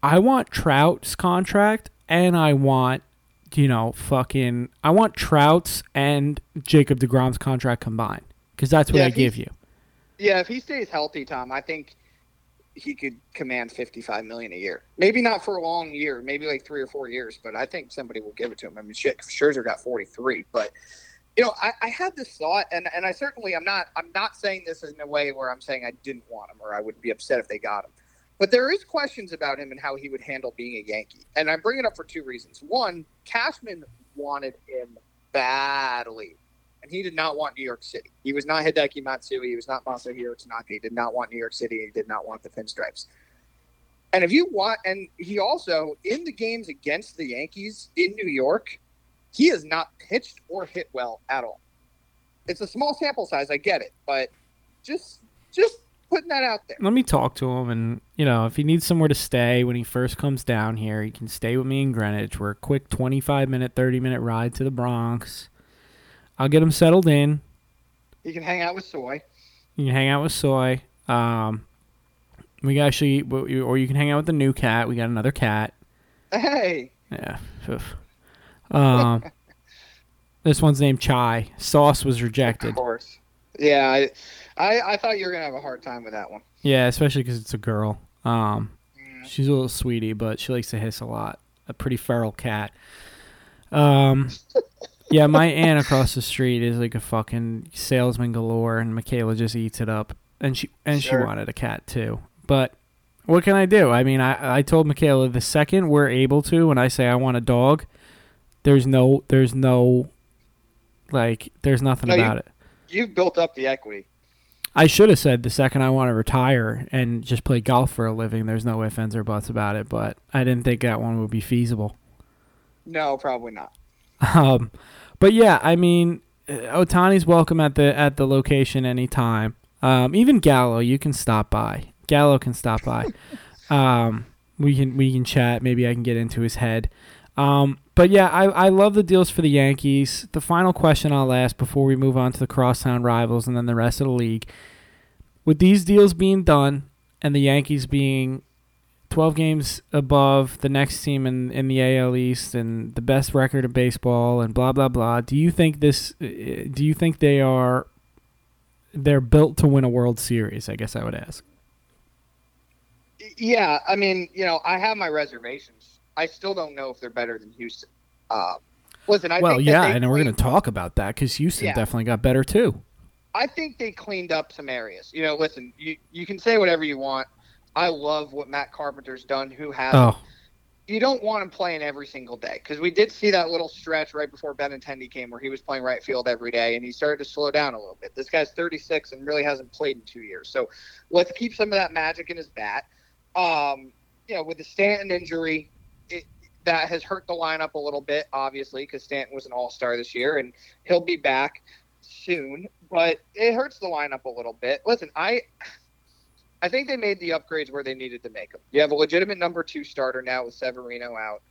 I want Trout's contract and I want, you know, fucking, I want Trout's and Jacob DeGrom's contract combined because that's what Yeah, I give you. Yeah, if he stays healthy, Tom, I think he could command fifty-five million a year. Maybe not for a long year, maybe like three or four years, but I think somebody will give it to him. I mean, shit, Scherzer got forty-three, but you know, I, I had this thought, and and I certainly I'm not I'm not saying this in a way where I'm saying I didn't want him or I would be upset if they got him. But there is questions about him and how he would handle being a Yankee, and I bring it up for two reasons. One, Cashman wanted him badly and he did not want New York City. He was not Hideki Matsui. He was not Masahiro Tanaka. He did not want New York City. He did not want the pinstripes. And if you want, and he also in the games against the Yankees in New York, he has not pitched or hit well at all. It's a small sample size, I get it, but just just putting that out there. Let me talk to him, and you know, if he needs somewhere to stay when he first comes down here, he can stay with me in Greenwich. We're a quick twenty-five minute, thirty minute ride to the Bronx. I'll get him settled in. He can hang out with Soy. You can hang out with Soy. Um, we actually, or you can hang out with the new cat. We got another cat. Hey, Yeah. Um, this one's named Chai. Sauce was rejected. of course. Yeah, I, I I thought you were gonna have a hard time with that one. Yeah, especially because it's a girl. Um, Mm. she's a little sweetie, but she likes to hiss a lot. A pretty feral cat. Um, yeah, my aunt across the street is like a fucking salesman galore, and Michaela just eats it up. And she and Sure. she wanted a cat too, but what can I do? I mean, I I told Michaela the second we're able to, when I say I want a dog, there's no there's no like there's nothing No, you- about it. You've built up the equity. I should have said the second I want to retire and just play golf for a living. There's no ifs, ands, or buts about it, but I didn't think that one would be feasible. No, probably not. Um, but yeah, I mean, uh, Ohtani's welcome at the at the location anytime. Um, even Gallo, you can stop by. Gallo can stop by. um, we can we can chat. Maybe I can get into his head. Um, but yeah, I, I love the deals for the Yankees. The final question I'll ask before we move on to the crosstown rivals and then the rest of the league. With these deals being done and the Yankees being 12 games above the next team in, in the AL East and the best record of baseball and blah blah blah, do you think this uh, do you think they are they're built to win a World Series, I guess I would ask. Yeah, I mean, you know, I have my reservations. I still don't know if they're better than Houston. Um, listen, I well, think yeah, and we're going to talk about that cuz Houston Yeah. definitely got better too. I think they cleaned up some areas. You know, listen, you you can say whatever you want. I love what Matt Carpenter's done. Who has? Oh, You don't want him playing every single day because we did see that little stretch right before Benintendi came where he was playing right field every day and he started to slow down a little bit. This guy's 36 and really hasn't played in two years. So let's keep some of that magic in his bat. Um, you know, with the Stanton injury, that has hurt the lineup a little bit, obviously, because Stanton was an all star this year and he'll be back soon. But it hurts the lineup a little bit. Listen, I. I think they made the upgrades where they needed to make them. You have a legitimate number two starter now with Severino out.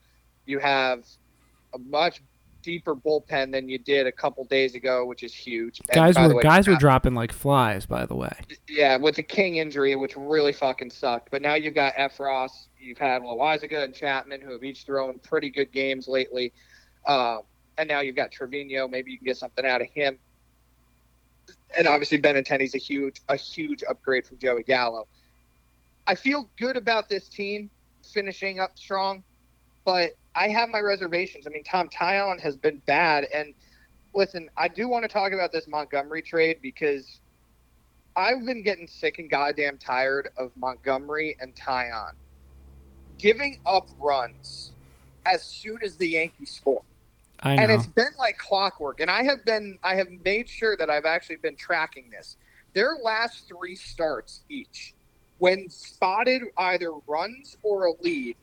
You have a much deeper bullpen than you did a couple days ago, which is huge. And guys were way, guys were dropping like flies, by the way. yeah, with the King injury, which really fucking sucked. But now you've got Effross, you've had Loaisiga and Chapman, who have each thrown pretty good games lately. Um, and now you've got Trivino. Maybe you can get something out of him. And obviously Benintendi's a huge, a huge upgrade from Joey Gallo. I feel good about this team finishing up strong, but I have my reservations. I mean, Tom Taillon has been bad, and listen, I do want to talk about this Montgomery trade because I've been getting sick and goddamn tired of Montgomery and Taillon giving up runs as soon as the Yankees score. And it's been like clockwork. And I have been I have made sure that I've actually been tracking this. Their last three starts each, when spotted either runs or a lead,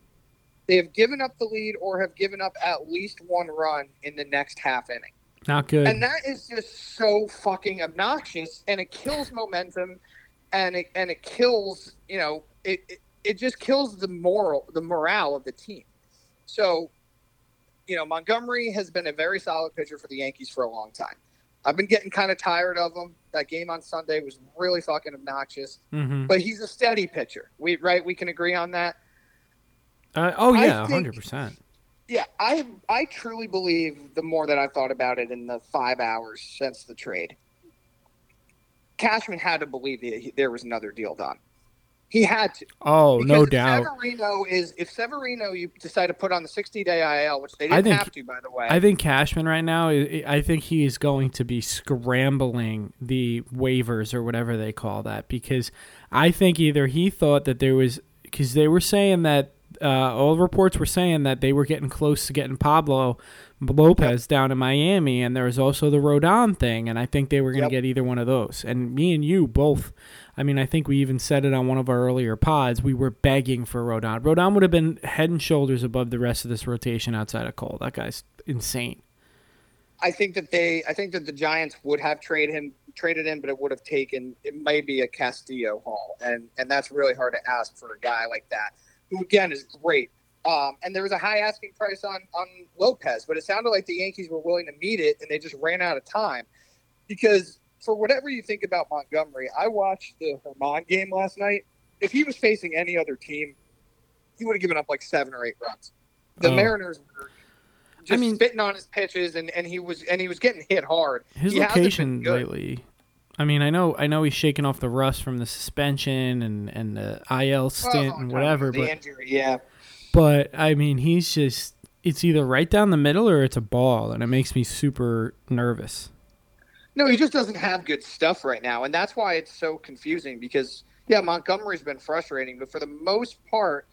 they have given up the lead or have given up at least one run in the next half inning. Not good. And that is just so fucking obnoxious and it kills momentum and it and it kills, you know, it, it, it just kills the moral the morale of the team. So, you know, Montgomery has been a very solid pitcher for the Yankees for a long time. I've been getting kind of tired of him. That game on Sunday was really fucking obnoxious. hmm But he's a steady pitcher. We right, we can agree on that. Uh, oh yeah, hundred percent. Yeah, I I truly believe the more that I've thought about it in the five hours since the trade, Cashman had to believe that he- there was another deal done. He had to. Oh, Because no doubt. Severino is if Severino you decide to put on the 60 day IL, which they didn't think- have to, by the way. I think Cashman right now. I I think he is going to be scrambling the waivers or whatever they call that because I think either he thought that there was because they were saying that uh, all reports were saying that they were getting close to getting Pablo Lopez down in Miami, and there was also the Rodon thing, and I think they were going to Yep. get either one of those. And me and you both. I mean, I think we even said it on one of our earlier pods. We were begging for Rodon. Rodon would have been head and shoulders above the rest of this rotation outside of Cole. That guy's insane. I think that they, I think that the Giants would have traded him, traded in, but it would have taken it may be a Castillo haul, and and that's really hard to ask for a guy like that, who again is great. Um, and there was a high asking price on on Lopez, but it sounded like the Yankees were willing to meet it, and they just ran out of time. Because for whatever you think about Montgomery, I watched the Germán game last night. If he was facing any other team, he would have given up like seven or eight runs. The Oh. Mariners were just I mean- spitting on his pitches, and, and he was and he was getting hit hard. His He location lately. I mean, I know, I know he's shaking off the rust from the suspension and and the IL stint Oh, and whatever, but injury, yeah. But I mean, he's just it's either right down the middle or it's a ball, and it makes me super nervous. No, he just doesn't have good stuff right now, and that's why it's so confusing. Because yeah, Montgomery's been frustrating, but for the most part,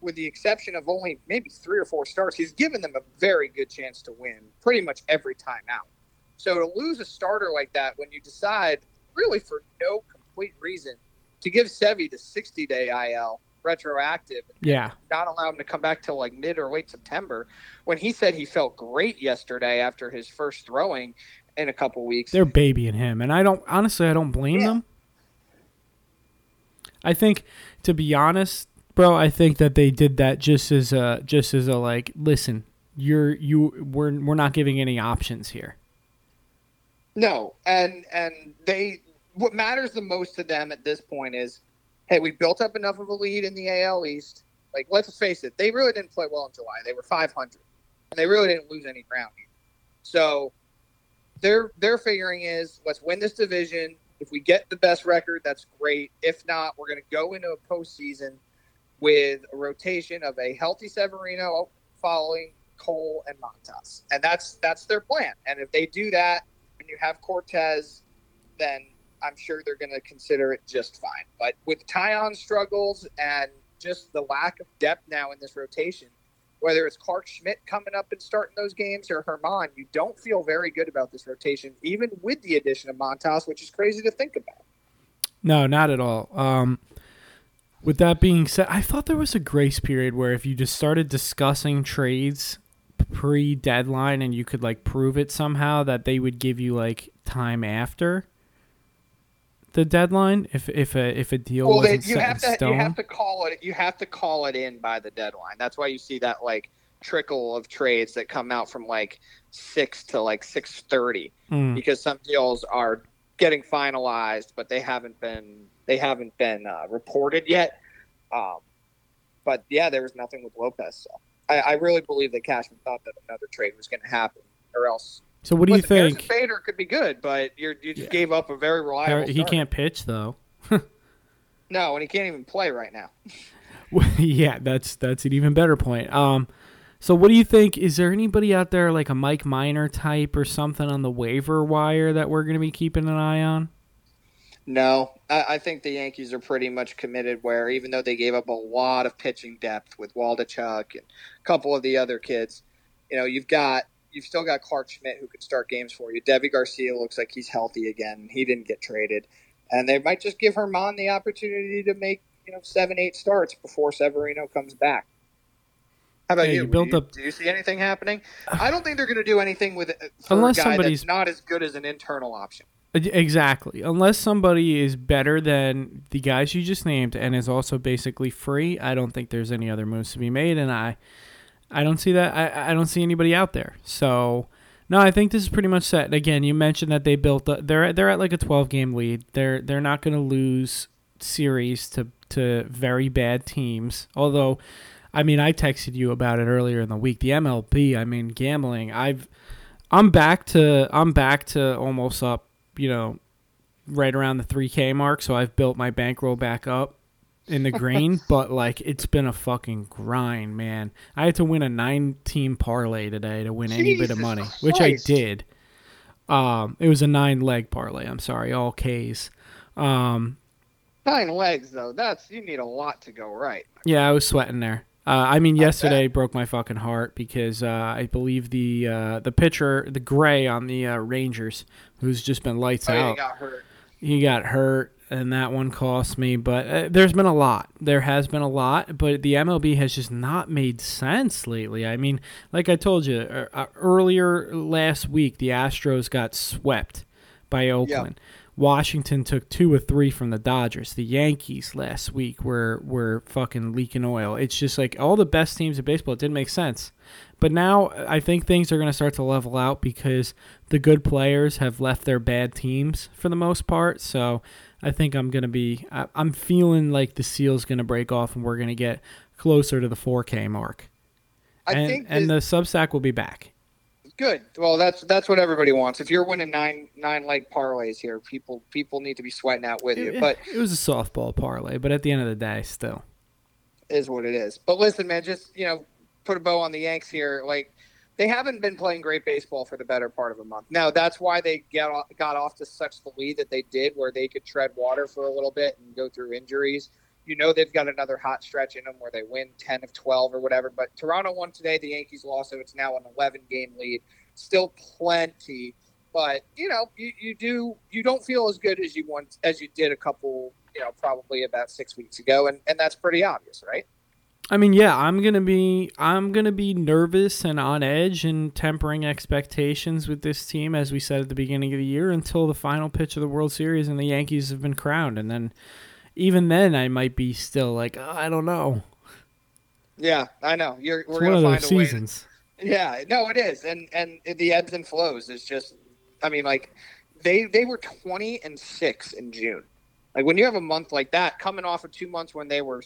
with the exception of only maybe three or four starts, he's given them a very good chance to win pretty much every time out. So to lose a starter like that when you decide, really for no complete reason, to give Sevy the 60 day IL retroactive Yeah, not allow him to come back till like mid or late September. When he said he felt great yesterday after his first throwing in a couple weeks. they're babying him, and I don't honestly, I don't blame Yeah. them. I think, to be honest, bro, I think that they did that just as a just as a like, listen, you're you we're we're not giving any options here. No, and and they what matters the most to them at this point is, hey, we built up enough of a lead in the AL East. Like, let's face it, they really didn't play well in July. They were 500, and they really didn't lose any ground. Either. So their their figuring is, let's win this division. If we get the best record, that's great. If not, we're going to go into a postseason with a rotation of a healthy Severino following Cole and Montas, and that's that's their plan. And if they do that, and you have Cortes, then I'm sure they're going to consider it just fine. But with Taillon struggles and just the lack of depth now in this rotation, whether it's Clarke Schmidt coming up and starting those games or Germán, you don't feel very good about this rotation, even with the addition of Montas, which is crazy to think about. No, not at all. Um, with that being said, I thought there was a grace period where if you just started discussing trades pre-deadline and you could like prove it somehow, that they would give you like time after the deadline if if a if a deal well, wasn't you set have in to stone. you have to call it you have to call it in by the deadline. That's why you see that like trickle of trades that come out from like six to like six thirty. Mm. because some deals are getting finalized, but they haven't been they haven't been uh, reported yet. Um, but yeah, there was nothing with Lopez. So I, I really believe that Cashman thought that another trade was going to happen, or else. So what do you Listen, Harrison think? Bader could be good, but you're, you just Yeah. gave up a very reliable. He starter. can't pitch though. No, and he can't even play right now. yeah, that's that's an even better point. Um, So what do you think? Is there anybody out there like a Mike Minor type or something on the waiver wire that we're going to be keeping an eye on? No, I, I, think the Yankees are pretty much committed. Where even though they gave up a lot of pitching depth with Waldichuk and a couple of the other kids, you know, you've got you've still got Clarke Schmidt who could start games for you. Deivi Garcia looks like he's healthy again. He didn't get traded, and they might just give Germán the opportunity to make you know seven, eight starts before Severino comes back. How about yeah, you? you built do, you, up... do you see anything happening? I don't think they're going to do anything with uh, it Unless a guy somebody's that's not as good as an internal option. Uh, exactly. Unless somebody is better than the guys you just named and is also basically free, I don't think there's any other moves to be made. And I, I don't see that. I, I don't see anybody out there. So, no, I think this is pretty much set. Again, you mentioned that they built. A, they're they're at like a 12 game lead. They're they're not going to lose series to to very bad teams. Although, I mean, I texted you about it earlier in the week. The MLB. I mean, gambling. I've. I'm back to I'm back to almost up you know, right around the 3K mark. So I've built my bankroll back up in the green, but like it's been a fucking grind, man. I had to win a nine team parlay today to win Jesus any bit of money, Christ. which I did. Um, it was a nine leg parlay. I'm sorry, all K's. Um, Nine legs though. That's you need a lot to go right. yeah, I was sweating there. Uh, I mean, yesterday broke my fucking heart because uh, I believe the uh, the pitcher, the Gray on the uh, Rangers, who's just been lights Oh, out. you got hurt. he got hurt and that one cost me but uh, there's been a lot. There has been a lot but the mlb has just not made sense lately. I mean like i told you uh, uh, earlier last week the astros got swept by oakland. Yeah. washington took two or three from the dodgers. The yankees last week were were fucking leaking oil. It's just like all the best teams in baseball. It didn't make sense. But now I think things are going to start to level out because the good players have left their bad teams for the most part. So I think I'm going to be, I- I'm feeling like the seal's going to break off and we're going to get closer to the 4K mark. I and think and the Substack will be back. Good. Well, that's that's what everybody wants. If you're winning nine nine leg parlays here, people people need to be sweating out with you. It, But it was a softball parlay, but at the end of the day, still. is what it is. But listen, man, just you know, put a bow on the Yanks here. Like they haven't been playing great baseball for the better part of a month. Now that's why they get off, got off to such the lead that they did, where they could tread water for a little bit and go through injuries. You know they've got another hot stretch in them where they win ten of twelve or whatever. But Toronto won today. The Yankees lost, so it's now an eleven game lead. Still plenty, but you know you, you do you don't feel as good as you want as you did a couple you know probably about six weeks ago, and and that's pretty obvious, right? I mean, yeah, I'm gonna be I'm gonna be nervous and on edge and tempering expectations with this team, as we said at the beginning of the year, until the final pitch of the World Series and the Yankees have been crowned, and then even then I might be still like oh, I don't know. Yeah, I know. You're we're one gonna of find a way. seasons. Yeah, no, it is, and and the ebbs and flows is just. I mean, like they they were twenty and six in June. Like when you have a month like that, coming off of two months when they were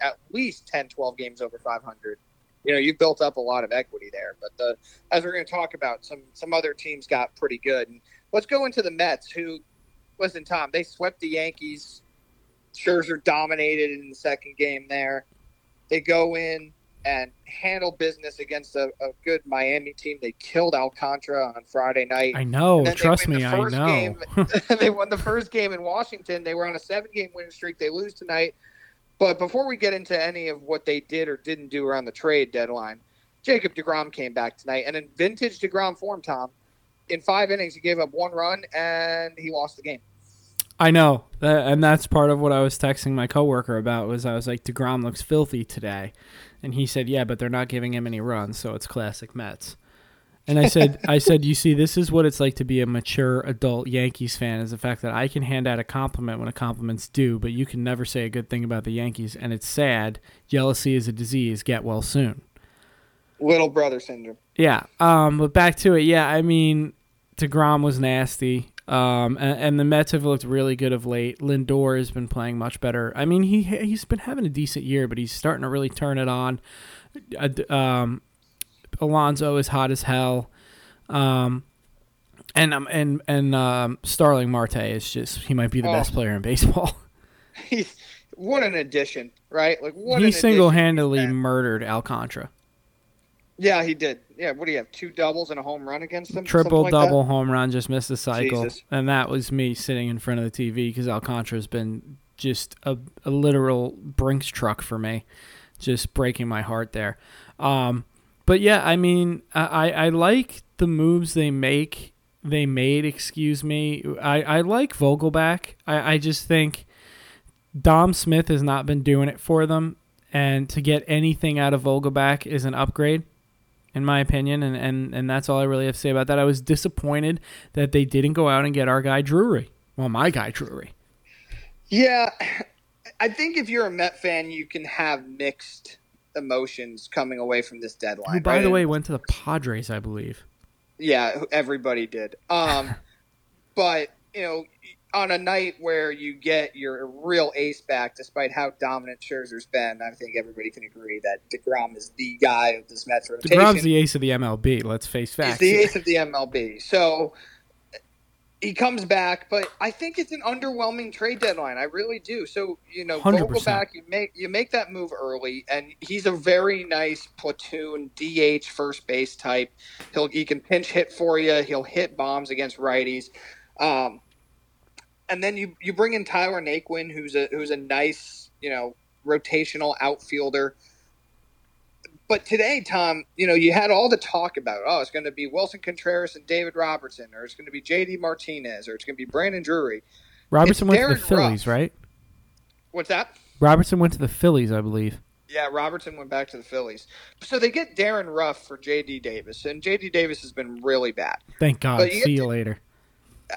at least 10, 12 games over five hundred, you know, you've built up a lot of equity there. But the as we're going to talk about, some some other teams got pretty good. And let's go into the Mets, who, listen, Tom, they swept the Yankees. Scherzer dominated in the second game there. They go in and handle business against a, a good Miami team. They killed Alcantara on Friday night. I know. And then they Trust me, I know. game. they won the first game in Washington. They were on a seven game winning streak. They lose tonight. But before we get into any of what they did or didn't do around the trade deadline, Jacob DeGrom came back tonight. And in vintage DeGrom form, Tom, in five innings, he gave up one run and he lost the game. I know, and that's part of what I was texting my coworker about. Was I was like, Degrom looks filthy today, and he said, "Yeah, but they're not giving him any runs, so it's classic Mets." And I said, "I said, you see, this is what it's like to be a mature adult Yankees fan. Is the fact that I can hand out a compliment when a compliment's due, but you can never say a good thing about the Yankees, and it's sad. Jealousy is a disease. Get well soon." Little brother syndrome. Yeah. Um, but back to it. Yeah, I mean, Degrom was nasty. Um, and, and the Mets have looked really good of late. Lindor has been playing much better. I mean, he he's been having a decent year, but he's starting to really turn it on. Uh, Um, Alonso is hot as hell. Um, and um, and and um, Starling Marte is just he might be the Oh. best player in baseball. He's what an addition, right? Like what he an single addition handedly murdered Alcantara. Yeah, he did. Yeah, what do you have? Two doubles and a home run against him. Triple like double that? home run, just missed the cycle, Jesus. and that was me sitting in front of the TV because Alcantara's been just a, a literal Brinks truck for me, just breaking my heart there. Um, but yeah, I mean, I, I like the moves they make. They made, excuse me. I, I like Vogelbach. I, I just think Dom Smith has not been doing it for them, and to get anything out of Vogelbach is an upgrade in my opinion, and, and, and that's all I really have to say about that. I was disappointed that they didn't go out and get our guy Drury. Well, my guy Drury. Yeah, I think if you're a Met fan, you can have mixed emotions coming away from this deadline. Who, by right? the way, went to the Padres, I believe. Yeah, everybody did. Um, but you know, on a night where you get your real ace back, despite how dominant Scherzer's been, I think everybody can agree that Degrom is the guy of this Mets rotation. DeGrom's the ace of the MLB. Let's face facts. He's the ace of the MLB. So he comes back, but I think it's an underwhelming trade deadline. I really do. So you know, 100%. Vogelbach, you make you make that move early, and he's a very nice platoon DH first base type. He'll he can pinch hit for you. He'll hit bombs against righties. Um, and then you you bring in Tyler Naquin, who's a who's a nice you know rotational outfielder. But today, Tom, you know, you had all the talk about, oh, it's going to be Willson Contreras and David Robertson, or it's going to be J.D. Martinez, or it's going to be Brandon Drury. Robertson It's went to the Phillies, Ruf. right? What's that? Robertson went to the Phillies, I believe. Yeah, Robertson went back to the Phillies. So they get Darin Ruf for J.D. Davis, and J.D. Davis has been really bad. Thank God. You See you later.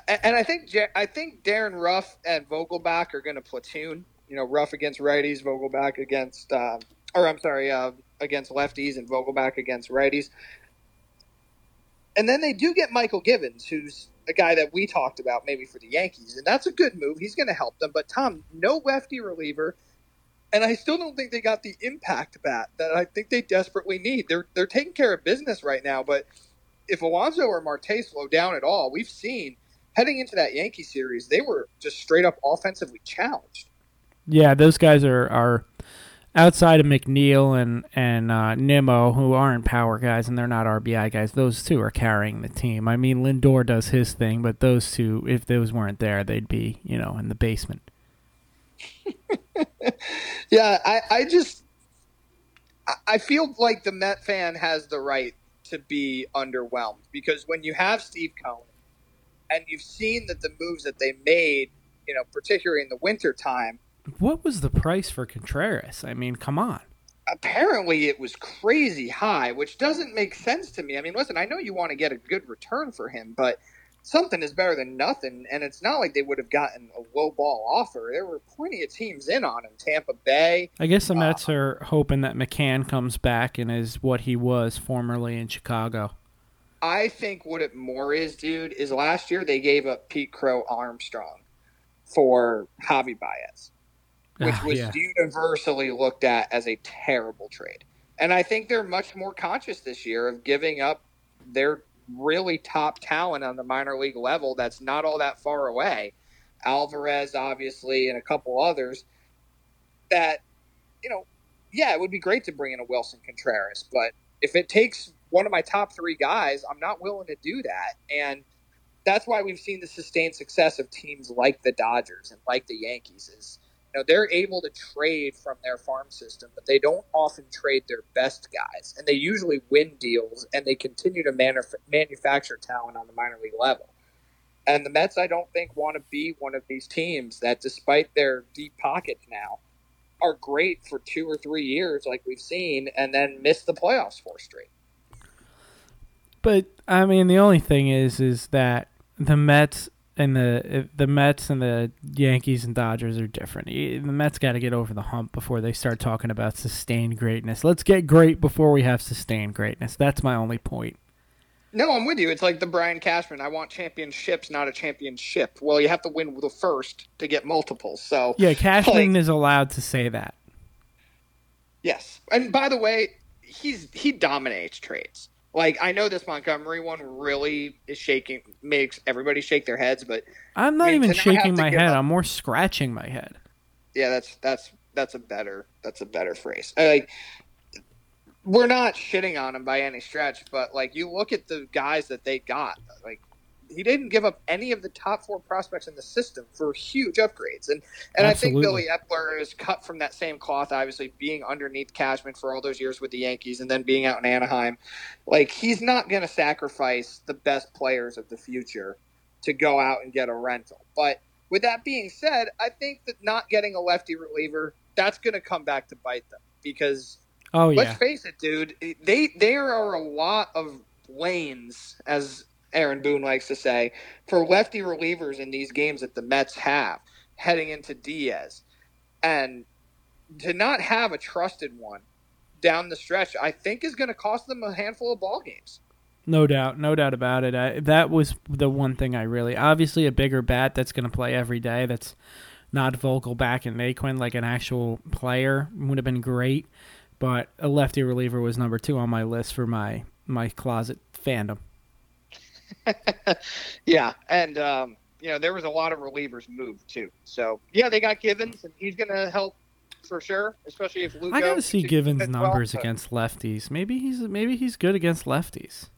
And I think I think Darin Ruf and Vogelbach are going to platoon. You know, Ruff against righties, Vogelbach against, uh, or I'm sorry, uh, against lefties, and Vogelbach against righties. And then they do get Mychal Givens, who's a guy that we talked about maybe for the Yankees, and that's a good move. He's going to help them. But Tom, no lefty reliever, and I still don't think they got the impact bat that I think they desperately need. They're they're taking care of business right now, but if Alonso or Marte slow down at all, we've seen heading into that Yankee series, they were just straight up offensively challenged. Yeah, those guys are, are outside of McNeil and and uh, Nimmo, who aren't power guys and they're not RBI guys. Those two are carrying the team. I mean, Lindor does his thing, but those two, if those weren't there, they'd be you know in the basement. Yeah, I, I just I- feel like the Met fan has the right to be underwhelmed because when you have Steve Cohen and you've seen that the moves that they made, you know, particularly in the winter time, What was the price for Contreras? I mean, come on. apparently it was crazy high, which doesn't make sense to me. I mean, listen, I know you want to get a good return for him, but something is better than nothing. And it's not like they would have gotten a low ball offer. There were plenty of teams in on him. Tampa Bay. I guess the Uh, Mets are hoping that McCann comes back and is what he was formerly in Chicago. I think what it more is, dude, is last year they gave up Pete Crow Armstrong for Javi Baez, which Ah, was yeah. universally looked at as a terrible trade. And I think they're much more conscious this year of giving up their really top talent on the minor league level that's not all that far away. Alvarez, obviously, and a couple others that, you know, yeah, it would be great to bring in a Willson Contreras, but if it takes one of my top three guys, I'm not willing to do that. And that's why we've seen the sustained success of teams like the Dodgers and like the Yankees is know they're able to trade from their farm system, but they don't often trade their best guys, and they usually win deals and they continue to manuf- manufacture talent on the minor league level. And the Mets, I don't think, want to be one of these teams that, despite their deep pockets now, are great for two or three years, like we've seen, and then miss the playoffs four straight. But I mean, the only thing is, is that the Mets and the the Mets and the Yankees and Dodgers are different. The Mets got to get over the hump before they start talking about sustained greatness. Let's get great before we have sustained greatness. That's my only point. No, I'm with you. It's like the Brian Cashman. I want championships, not a championship. Well, you have to win the first to get multiples. So Yeah, Cashman Like- is allowed to say that. yes. And by the way, he's he dominates trades. Like I know this Montgomery one really is shaking, makes everybody shake their heads. But I'm not I mean, even to not have shaking my head. up- I'm more scratching my head. yeah, that's that's that's a better that's a better phrase. Like we're not shitting on him by any stretch, but like you look at the guys that they got, like he didn't give up any of the top four prospects in the system for huge upgrades. And and I think Billy Eppler is cut from that same cloth, obviously being underneath Cashman for all those years with the Yankees and then being out in Anaheim. Like he's not going to sacrifice the best players of the future to go out and get a rental. But with that being said, I think that not getting a lefty reliever that's going to come back to bite them because oh yeah. Let's face it, dude. They there are a lot of lanes as Aaron Boone likes to say, for lefty relievers in these games that the Mets have heading into Diaz. And to not have a trusted one down the stretch, I think is going to cost them a handful of ball games. No doubt, no doubt about it. I, that was the one thing I really, obviously, a bigger bat that's going to play every day. That's not Vogelbach and Naquin like an actual player would have been great. But a lefty reliever was number two on my list for my my closet fandom. yeah, and um, you know there was a lot of relievers moved too. So yeah, they got Givens, and he's going to help for sure, especially if Lugo. I got to see Givens' numbers well, against lefties. Maybe he's maybe he's good against lefties.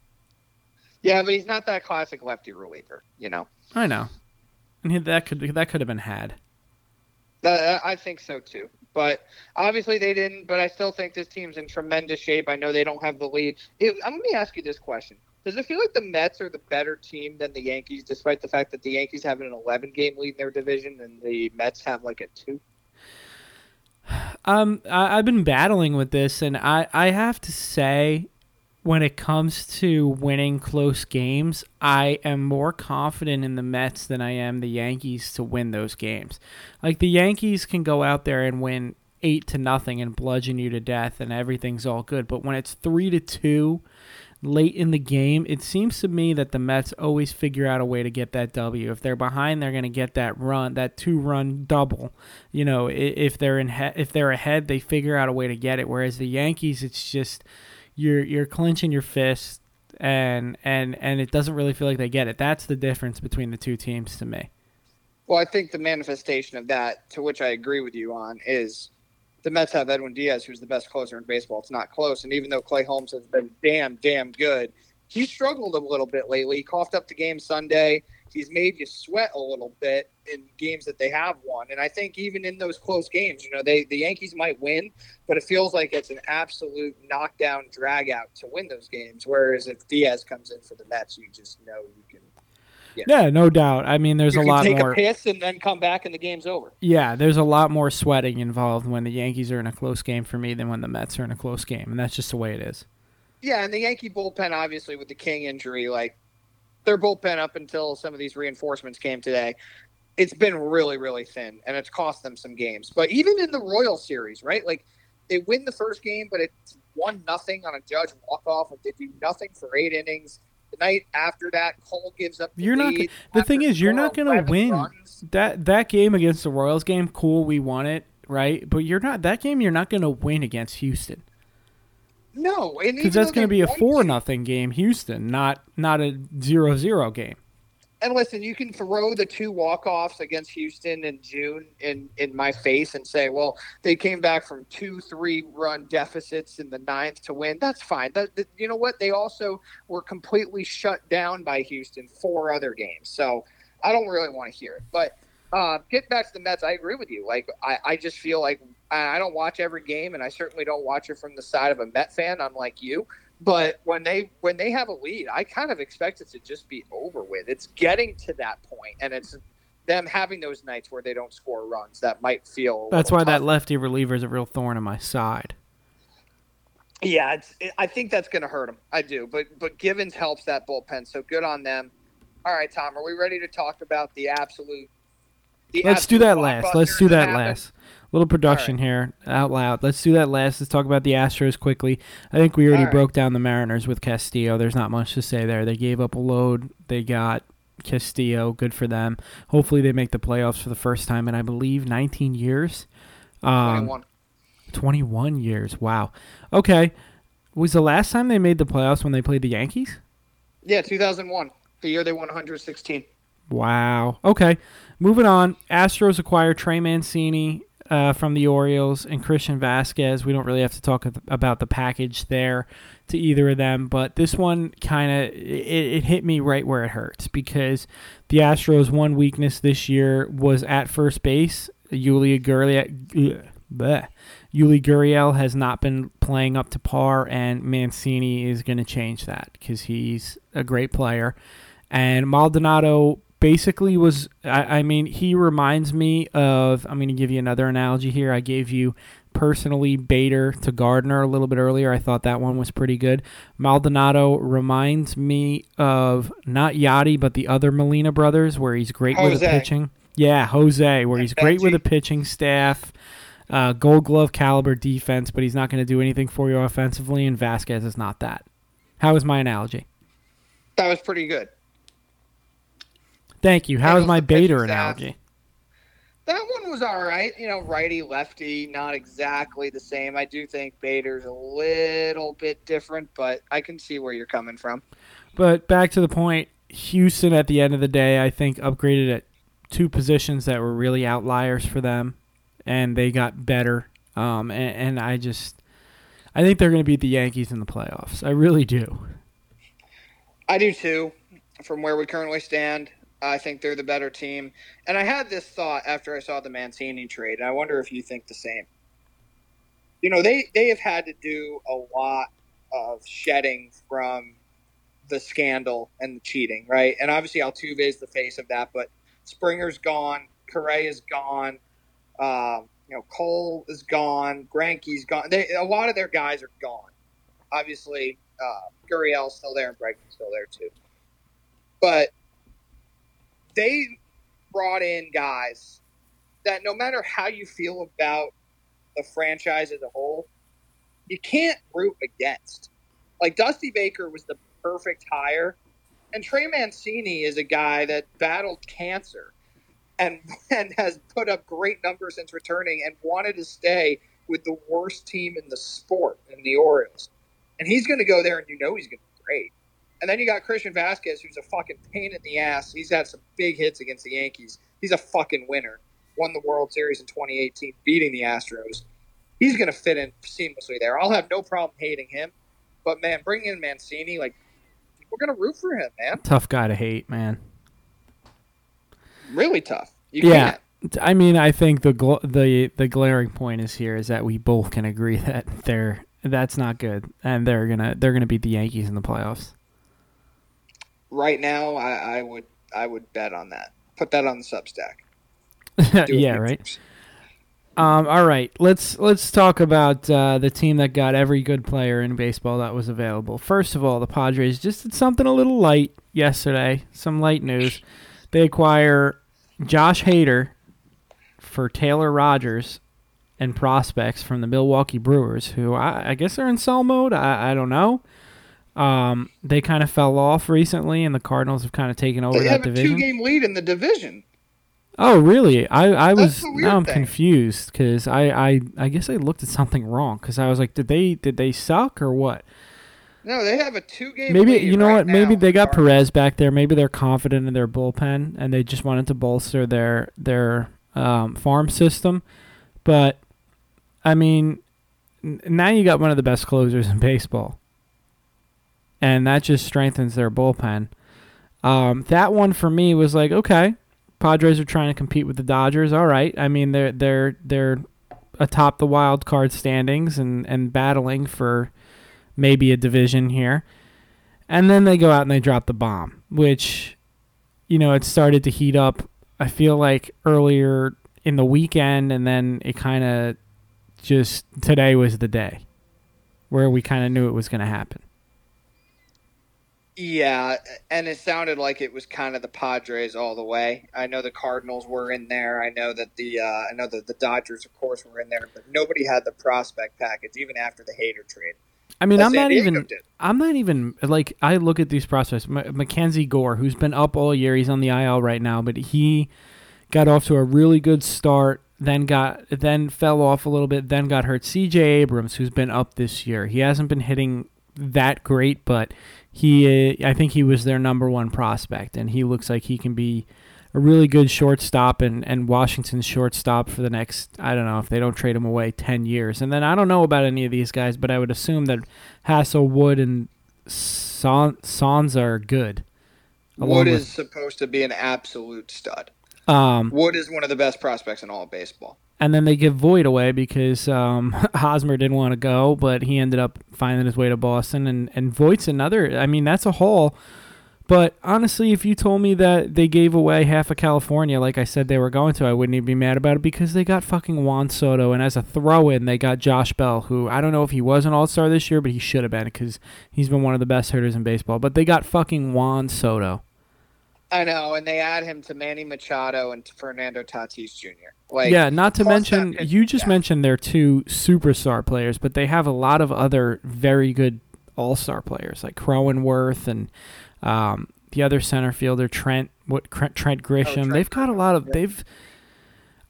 Yeah, but he's not that classic lefty reliever, you know. I know, and that could that could have been had. Uh, I think so too. But obviously they didn't. But I still think this team's in tremendous shape. I know they don't have the lead. It, let me ask you this question: does it feel like the Mets are the better team than the Yankees, despite the fact that the Yankees have an 11 game lead in their division and the Mets have like a two? Um, I, have been battling with this, and I, I have to say, when it comes to winning close games, I am more confident in the Mets than I am the Yankees to win those games. Like the Yankees can go out there and win eight to nothing and bludgeon you to death, and everything's all good. But when it's three to two late in the game, it seems to me that the Mets always figure out a way to get that W. If they're behind, they're going to get that run, that two-run double. You know, if they're in, he- if they're ahead, they figure out a way to get it. Whereas the Yankees, it's just you're you're clenching your fist and and and it doesn't really feel like they get it. That's the difference between the two teams to me. Well, I think the manifestation of that, to which I agree with you on, is the Mets have Edwin Diaz, who's the best closer in baseball. It's not close. And even though Clay Holmes has been damn, damn good, he struggled a little bit lately. He coughed up the game Sunday. He's made you sweat a little bit in games that they have won. And I think even in those close games, you know, they the Yankees might win, but it feels like it's an absolute knockdown drag out to win those games. Whereas if Diaz comes in for the Mets, you just know you can yeah. yeah, no doubt. I mean, there's you a lot take more. Take a piss and then come back and the game's over. Yeah, there's a lot more sweating involved when the Yankees are in a close game for me than when the Mets are in a close game, and that's just the way it is. Yeah, and the Yankee bullpen, obviously, with the King injury, like their bullpen up until some of these reinforcements came today, it's been really, really thin, and it's cost them some games. But even in the Royal series, right? Like they win the first game, but it's one nothing on a Judge walk off. and they do nothing for eight innings the night after that, Cole gives up. The you're not. The thing is, you're not going to win runs. that that game against the Royals. Game, cool, we won it, right? But you're not that game. You're not going to win against Houston. No, because that's going to be a four nothing game, Houston, not not a zero zero game and listen, you can throw the two walk offs against Houston in June in in my face and say, well, they came back from two, three run deficits in the ninth to win. That's fine. That, that, you know what? They also were completely shut down by Houston four other games. So I don't really want to hear it. But uh, get back to the Mets. I agree with you. Like I, I just feel like I don't watch every game, and I certainly don't watch it from the side of a Met fan, unlike you. But when they when they have a lead, I kind of expect it to just be over with. It's getting to that point, and it's them having those nights where they don't score runs that might feel. That's why tough. that lefty reliever is a real thorn in my side. Yeah, it's, it, I think that's going to hurt them. I do, but but Givens helps that bullpen, so good on them. All right, Tom, are we ready to talk about the absolute? The Let's absolute do that last. Let's do that last little production right. here out loud. Let's do that last. Let's talk about the Astros quickly. I think we already right. broke down the Mariners with Castillo. There's not much to say there. They gave up a load. They got Castillo. Good for them. Hopefully they make the playoffs for the first time in I believe 19 years. Um, 21. 21 years. Wow. Okay. Was the last time they made the playoffs when they played the Yankees? Yeah, 2001. The year they won 116. Wow. Okay. Moving on. Astros acquire Trey Mancini uh, from the Orioles and Christian Vázquez. We don't really have to talk about the package there to either of them, but this one kind of it, it, hit me right where it hurts because the Astros' one weakness this year was at first base. Yuli Gurriel, Yuli Gurriel has not been playing up to par, and Mancini is going to change that because he's a great player. And Maldonado basically was I, I, mean he reminds me of i'm going to give you another analogy here. I gave you personally bader to gardner a little bit earlier. I thought that one was pretty good. Maldonado reminds me of not yadi but the other molina brothers where he's great jose. with the pitching. Yeah jose where he's great with the pitching staff uh, gold glove caliber defense but he's not going to do anything for you offensively and vasquez is not that. How was my analogy? That was pretty good Thank you. How is my Bader analogy? That one was all right. You know, righty lefty, not exactly the same. I do think Bader's a little bit different, but I can see where you're coming from. But back to the point, Houston at the end of the day, I think upgraded at two positions that were really outliers for them, and they got better. Um, and, and I just, I think they're going to beat the Yankees in the playoffs. I really do. I do too. From where we currently stand, I think they're the better team. And I had this thought after I saw the Mancini trade, and I wonder if you think the same. You know, they, they have had to do a lot of shedding from the scandal and the cheating, right? And obviously Altuve is the face of that, but Springer's gone, Correa's gone, um, you know, Cole is gone, Greinke's gone. They, a lot of their guys are gone. Obviously, uh, Gurriel's still there and Bregman's still there too. But they brought in guys that no matter how you feel about the franchise as a whole, you can't root against. Like Dusty Baker was the perfect hire, and Trey Mancini is a guy that battled cancer and and has put up great numbers since returning and wanted to stay with the worst team in the sport in the Orioles. And he's going to go there, and you know he's going to be great. And then you got Christian Vázquez, who's a fucking pain in the ass. He's had some big hits against the Yankees. He's a fucking winner. Won the World Series in 2018, beating the Astros. He's going to fit in seamlessly there. I'll have no problem hating him. But man, bringing in Mancini, like we're going to root for him, man. Tough guy to hate, man. Really tough. You yeah. Can't. I mean, I think the gl- the the glaring point is here is that we both can agree that they're that's not good, and they're gonna they're gonna beat the Yankees in the playoffs right now, I, I would I would bet on that. Put that on the Substack. yeah, right. Um, all right, let's let's talk about uh, the team that got every good player in baseball that was available. First of all, the Padres just did something a little light yesterday. Some light news. They acquire Josh Hader for Taylor Rogers and prospects from the Milwaukee Brewers, who I, I guess are in sell mode. I, I don't know. Um, they kind of fell off recently, and the Cardinals have kind of taken over they that division. They have a two-game lead in the division. Oh, really? I I was now I'm thing. confused because I, I I guess I looked at something wrong because I was like, did they did they suck or what? No, they have a two-game. Maybe you know right what? Maybe they got Perez back there. Maybe they're confident in their bullpen and they just wanted to bolster their their um, farm system. But I mean, now you got one of the best closers in baseball and that just strengthens their bullpen. Um, that one for me was like, okay, Padres are trying to compete with the Dodgers. All right, I mean they're they're they're atop the wild card standings and and battling for maybe a division here, and then they go out and they drop the bomb, which you know it started to heat up. I feel like earlier in the weekend, and then it kind of just today was the day where we kind of knew it was going to happen. Yeah, and it sounded like it was kind of the Padres all the way. I know the Cardinals were in there. I know that the uh, I know that the Dodgers, of course, were in there, but nobody had the prospect package even after the Hader trade. I mean, I'm not even. Did. I'm not even like I look at these prospects. M- Mackenzie Gore, who's been up all year, he's on the IL right now, but he got off to a really good start. Then got then fell off a little bit. Then got hurt. C.J. Abrams, who's been up this year, he hasn't been hitting that great, but he, uh, I think he was their number one prospect, and he looks like he can be a really good shortstop and, and Washington's shortstop for the next, I don't know, if they don't trade him away, 10 years. And then I don't know about any of these guys, but I would assume that Hassell, Wood, and Son, Sons are good. Wood is supposed to be an absolute stud. Um, Wood is one of the best prospects in all of baseball. And then they give Voit away because um, Hosmer didn't want to go, but he ended up finding his way to Boston. And, and Voit's another. I mean, that's a haul but honestly, if you told me that they gave away half of California, like I said they were going to, I wouldn't even be mad about it because they got fucking Juan Soto, and as a throw-in, they got Josh Bell, who I don't know if he was an All-Star this year, but he should have been because he's been one of the best hitters in baseball. But they got fucking Juan Soto. I know, and they add him to Manny Machado and Fernando Tatis Jr. Like, yeah, not to mention you just mentioned their two superstar players, but they have a lot of other very good all-star players like Cronenworth and um, the other center fielder, Trent, what Trent Grisham. Oh, Trent. They've got a lot of. Yeah. They've.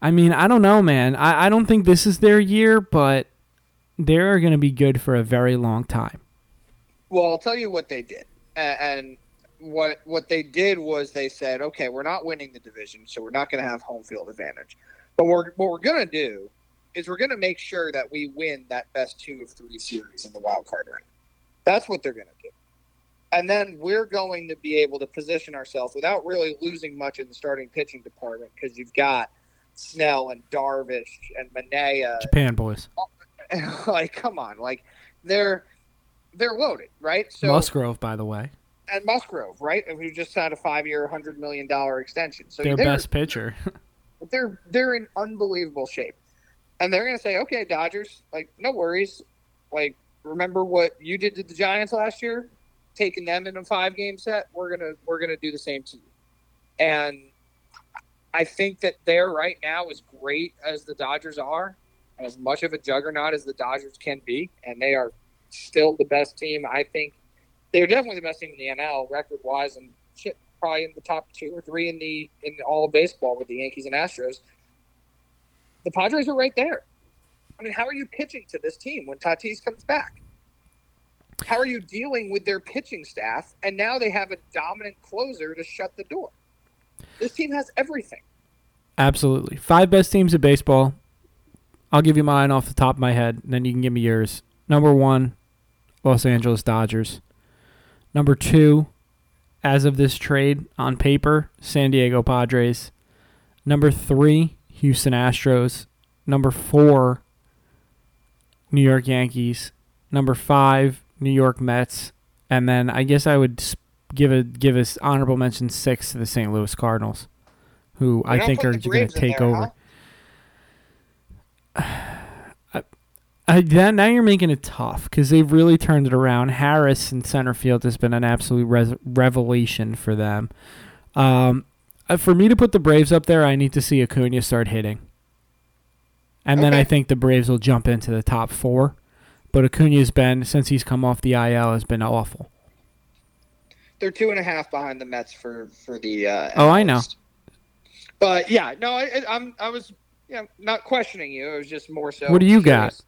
I mean, I don't know, man. I, I don't think this is their year, but they're going to be good for a very long time. Well, I'll tell you what they did, and what what they did was they said, okay, we're not winning the division, so we're not going to have home field advantage. But we're, what we're going to do is we're going to make sure that we win that best two of three series in the wild card round. That's what they're going to do. And then we're going to be able to position ourselves without really losing much in the starting pitching department because you've got Snell and Darvish and Manaea. Japan boys. like, come on, like they're they're loaded, right? So Musgrove, by the way, and Musgrove, right? And who just signed a five-year, hundred million dollar extension. So their best pitcher. they're they're in unbelievable shape, and they're going to say, "Okay, Dodgers, like no worries, like remember what you did to the Giants last year? taking them in a five game set, we're gonna we're gonna do the same to you. And I think that they're right now as great as the Dodgers are, as much of a juggernaut as the Dodgers can be, and they are still the best team. I think they're definitely the best team in the NL record wise, and shit, probably in the top two or three in the in all of baseball with the Yankees and Astros. The Padres are right there. I mean, how are you pitching to this team when Tatis comes back? How are you dealing with their pitching staff? And now they have a dominant closer to shut the door. This team has everything. Absolutely. Five best teams in baseball. I'll give you mine off the top of my head, and then you can give me yours. Number one, Los Angeles Dodgers. Number two, as of this trade on paper, San Diego Padres. Number three, Houston Astros. Number four, New York Yankees. Number five, New York Mets, and then I guess I would give a give us honorable mention six to the St. Louis Cardinals, who I think are going to take there, over. Huh? That, now you're making it tough because they've really turned it around. Harris in center field has been an absolute res- revelation for them. Um, uh, for me to put the Braves up there, I need to see Acuna start hitting. And okay. then I think the Braves will jump into the top four. But Acuna's been since he's come off the IL has been awful. They're two and a half behind the Mets for for the. Uh, oh, I know. But yeah, no, I, I'm I was yeah not questioning you. It was just more so. What do you curious. got?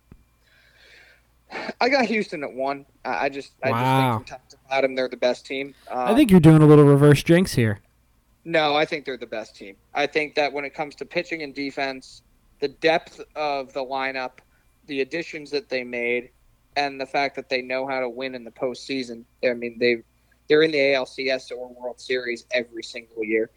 I got Houston at one. I just I wow. just think about them, they're the best team. Um, I think you're doing a little reverse drinks here. No, I think they're the best team. I think that when it comes to pitching and defense, the depth of the lineup the additions that they made and the fact that they know how to win in the postseason. I mean, they they're in the ALCS or World Series every single year.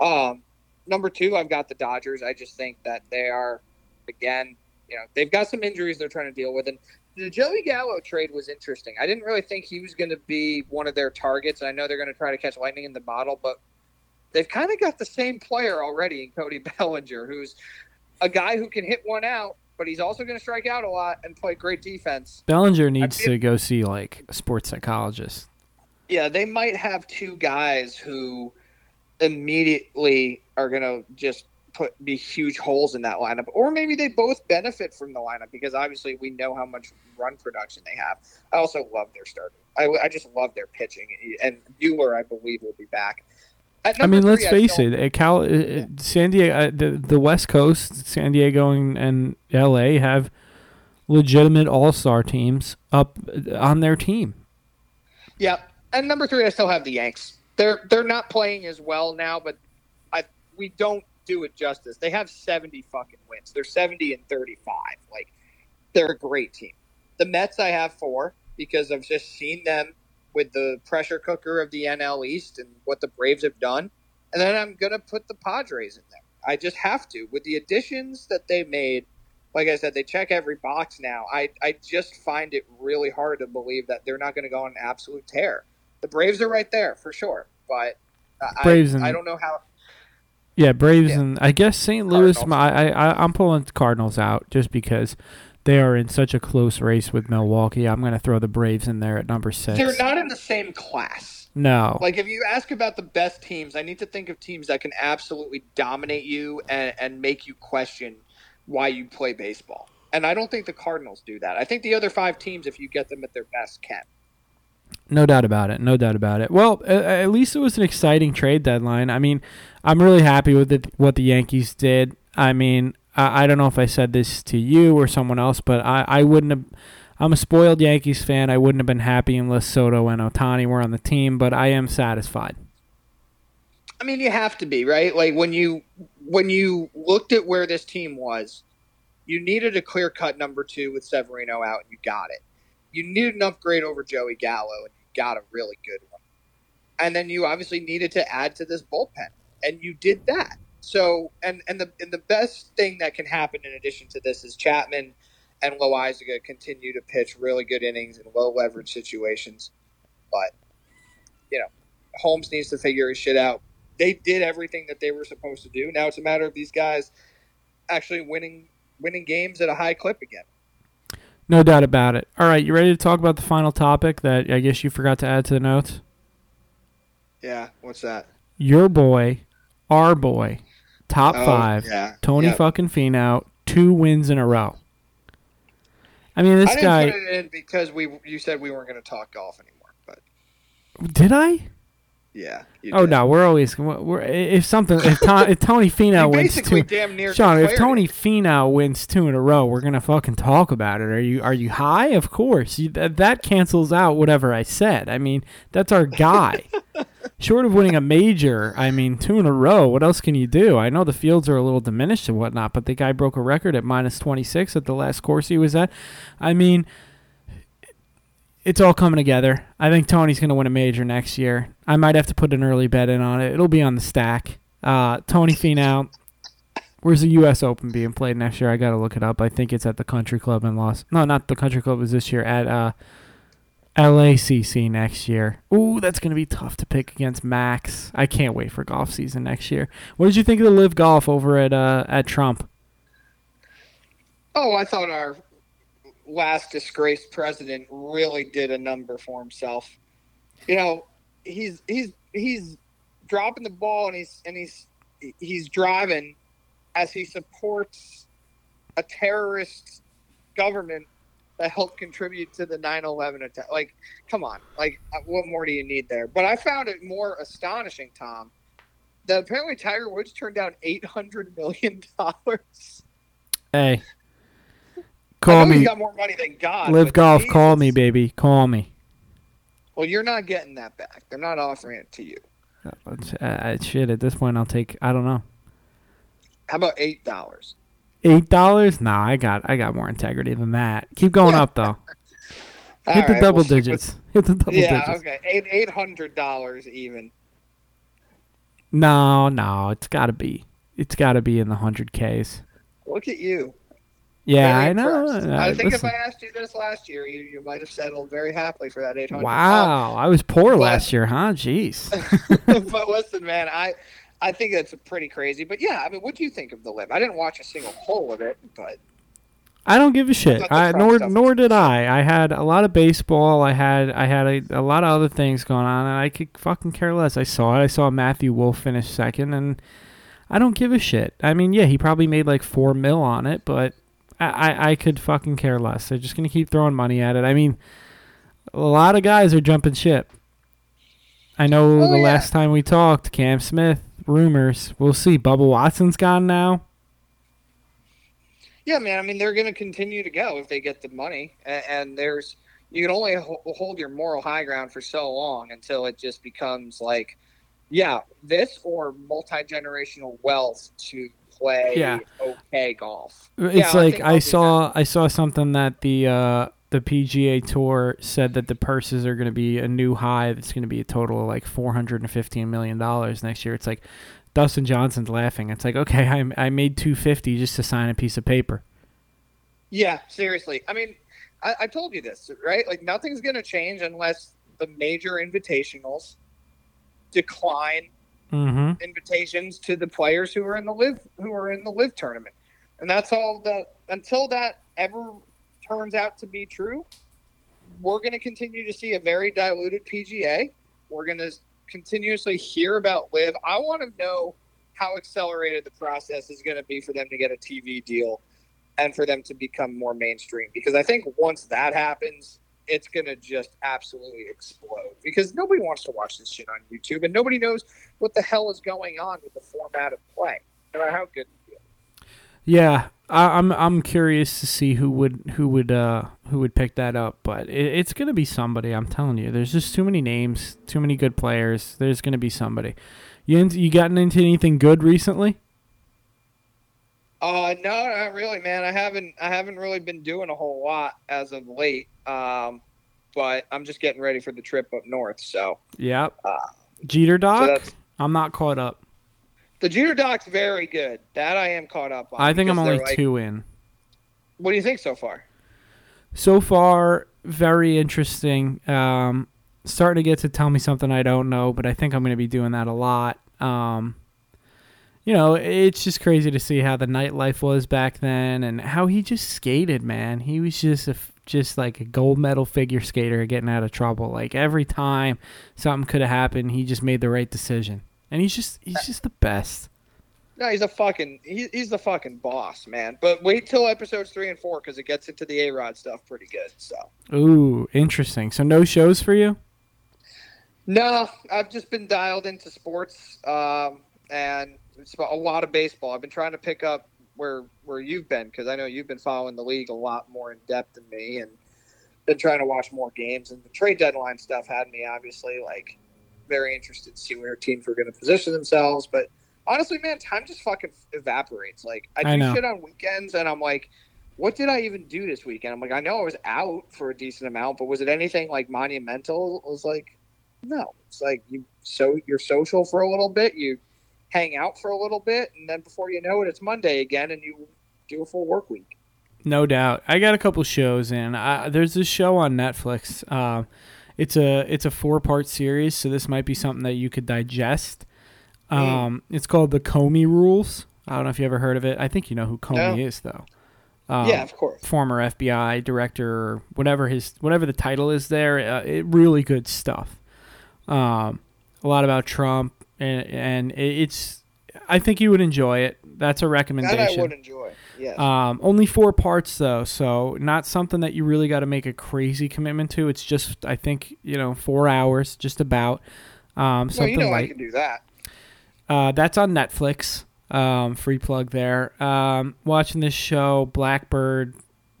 Um, number two, I've got the Dodgers. I just think that they are, again, you know, they've got some injuries they're trying to deal with, and the Joey Gallo trade was interesting. I didn't really think he was going to be one of their targets. I know they're going to try to catch lightning in the bottle, but they've kind of got the same player already in Cody Bellinger, who's a guy who can hit one out but he's also going to strike out a lot and play great defense. Bellinger needs to go see like a sports psychologist. Yeah, they might have two guys who immediately are going to just put be huge holes in that lineup, or maybe they both benefit from the lineup because obviously we know how much run production they have. I also love their starting. I, I just love their pitching, and Buehler, I believe, will be back. I mean, let's three, face it. Cal, yeah. San Diego, uh, the the West Coast, San Diego and, and L.A. have legitimate All Star teams up uh, on their team. Yeah, and number three, I still have the Yanks. They're they're not playing as well now, but I we don't do it justice. They have 70 fucking wins. They're 70 and 35. Like they're a great team. The Mets I have four because I've just seen them with the pressure cooker of the NL East and what the Braves have done. And then I'm going to put the Padres in there. I just have to. With the additions that they made, like I said, they check every box now. I, I just find it really hard to believe that they're not going to go on an absolute tear. The Braves are right there for sure, but Braves I, and, I don't know how. Yeah, Braves yeah. and I guess St. Louis. I, I I'm pulling Cardinals out just because they are in such a close race with Milwaukee. I'm going to throw the Braves in there at number six. They're not in the same class. No. Like if you ask about the best teams, I need to think of teams that can absolutely dominate you and, and make you question why you play baseball. And I don't think the Cardinals do that. I think the other five teams, if you get them at their best, can. No doubt about it. No doubt about it. Well, at least it was an exciting trade deadline. I mean, I'm really happy with the, what the Yankees did. I mean, I, I don't know if I said this to you or someone else, but I, I wouldn't have. I'm a spoiled Yankees fan. I wouldn't have been happy unless Soto and Ohtani were on the team, but I am satisfied. I mean, you have to be right. Like when you when you looked at where this team was, you needed a clear cut number two with Severino out, and you got it. You needed an upgrade over Joey Gallo, and got a really good one. And then you obviously needed to add to this bullpen, and you did that. So, and and the and the best thing that can happen in addition to this is Chapman and Loaisiga continue to pitch really good innings in low leverage situations. But you know, Holmes needs to figure his shit out. They did everything that they were supposed to do. Now it's a matter of these guys actually winning winning games at a high clip again. No doubt about it. All right, you ready to talk about the final topic that I guess you forgot to add to the notes? Yeah, what's that? Your boy, our boy, top oh, five, yeah. Tony yep. fucking Finau, two wins in a row. I mean, this I guy. Put it in because we you said we weren't going to talk golf anymore, but did I? Yeah. Oh no, we're always we're if something if, if Tony Finau wins two, damn near Sean, if Tony Finau wins two in a row, we're gonna fucking talk about it. Are you are you high? Of course, you, that, that cancels out whatever I said. I mean, that's our guy. Short of winning a major, I mean, two in a row. What else can you do? I know the fields are a little diminished and whatnot, but the guy broke a record at minus twenty six at the last course he was at. I mean it's all coming together. I think Tony's going to win a major next year. I might have to put an early bet in on it. It'll be on the stack. Uh, Tony Finau. Where's the U.S. Open being played next year? I got to look it up. I think it's at the Country Club in Los. No, not the Country Club. Is this year at uh, LACC next year? Ooh, that's going to be tough to pick against Max. I can't wait for golf season next year. What did you think of the LIV Golf over at uh, at Trump? Oh, I thought our last disgraced president really did a number for himself. You know, he's he's he's dropping the ball and he's and he's he's driving as he supports a terrorist government that helped contribute to the 9/11 attack. Like, come on, like uh, what more do you need there? But I found it more astonishing, Tom, that apparently Tiger Woods turned down 800 million dollars. Hey, Call me. got more money than God. LIV Golf. Jesus. Call me, baby. Call me. Well, you're not getting that back. They're not offering it to you. Uh, shit. At this point, I'll take. I don't know. How about eight dollars? Eight dollars? Nah, I got. I got more integrity than that. Keep going up though. Hit the right, double we'll digits. Hit the double digits. yeah, okay. Eight eight hundred dollars even. No, no, it's got to be. It's got to be in the hundred Ks. Look at you. Yeah, I know. I think Listen. if I asked you this last year, you, you might have settled very happily for that 800. Wow, I was poor but, last year, huh? Jeez. but listen, man, I I think that's pretty crazy. But yeah, I mean, what do you think of the LIV? I didn't watch a single hole of it, but I don't give a shit. I, nor nor did I. I had a lot of baseball. I had I had a, a lot of other things going on, and I could fucking care less. I saw it. I saw Matthew Wolff finish second, and I don't give a shit. I mean, yeah, he probably made like four mil on it, but I, I could fucking care less. They're just gonna keep throwing money at it. I mean, a lot of guys are jumping ship. I know oh, the yeah. last time we talked, Cam Smith rumors. We'll see. Bubba Watson's gone now. Yeah, man. I mean, they're going to continue to go if they get the money, and, and there's you can only hold your moral high ground for so long until it just becomes like Yeah, this or multi generational wealth to play Yeah. okay golf. It's Yeah, like I, do saw I saw something that the uh, the PGA Tour said that the purses are going to be a new high. That's going to be a total of like four hundred and fifteen million dollars next year. It's like Dustin Johnson's laughing. It's like okay, I I made two fifty just to sign a piece of paper. Yeah, seriously. I mean, I, I told you this, right? Like nothing's going to change unless the major invitationals decline Mm-hmm. invitations to the players who are in the LIV who are in the LIV tournament, and that's all. The until that ever turns out to be true, we're going to continue to see a very diluted PGA. We're going to continuously hear about LIV. I want to know how accelerated the process is going to be for them to get a TV deal and for them to become more mainstream. Because I think once that happens, it's to just absolutely explode. Because nobody wants to watch this shit on YouTube, and nobody knows what the hell is going on with the format of play, no matter how good. Yeah, I, I'm I'm curious to see who would who would uh who would pick that up, but it, it's gonna be somebody. I'm telling you, there's just too many names, too many good players. There's gonna be somebody. You you gotten into anything good recently? Uh, no, not really, man. I haven't I haven't really been doing a whole lot as of late. Um, but I'm just getting ready for the trip up north. So, Yep. Uh, Jeter so Doc. that's I'm not caught up. the Jeter doc's very good. That I am caught up on. I think I'm only like- two in. What do you think so far? So far, very interesting. Um, starting to get to tell me something I don't know, but I think I'm going to be doing that a lot. Um, you know, it's just crazy to see how the nightlife was back then and how he just skated, man. He was just a just like a gold medal figure skater getting out of trouble. Like every time something could have happened, he just made the right decision. And he's just he's just the best. No, he's a fucking he, he's the fucking boss, man. But wait till episodes three and four because it gets into the A Rod stuff pretty good. So Ooh, interesting. So no shows for you? no, I've just been dialed into sports, um, and it's about a lot of baseball. I've been trying to pick up where where you've been because I know you've been following the league a lot more in depth than me, and been trying to watch more games. And the trade deadline stuff had me obviously like very interested to see where teams were going to position themselves, but. Honestly, man, time just fucking evaporates. Like I I do know. shit on weekends, and I'm like, what did I even do this weekend? I'm like, I know I was out for a decent amount, but was it anything like monumental? It was like, no. It's like you so you're social for a little bit, you hang out for a little bit, and then before you know it, it's Monday again, and you do a full work week. No doubt. I got a couple shows in. I, there's this show on Netflix. Um, it's a it's a four part series, so this might be something that you could digest. Um, It's called the Comey Rules. I don't know if you ever heard of it. I think you know who Comey No. is, though. Um, yeah, of course. former FBI director, or whatever his whatever the title is there. Uh, it, really good stuff. Um, a lot about Trump, and, and it's. I think you would enjoy it. That's a recommendation. That. I would enjoy. Yes. Um, only four parts though, so not something that you really got to make a crazy commitment to. It's just I think you know four hours, just about. Um, something you know I can do that. Uh, that's on Netflix. Um, free plug there. Um, watching this show, Blackbird,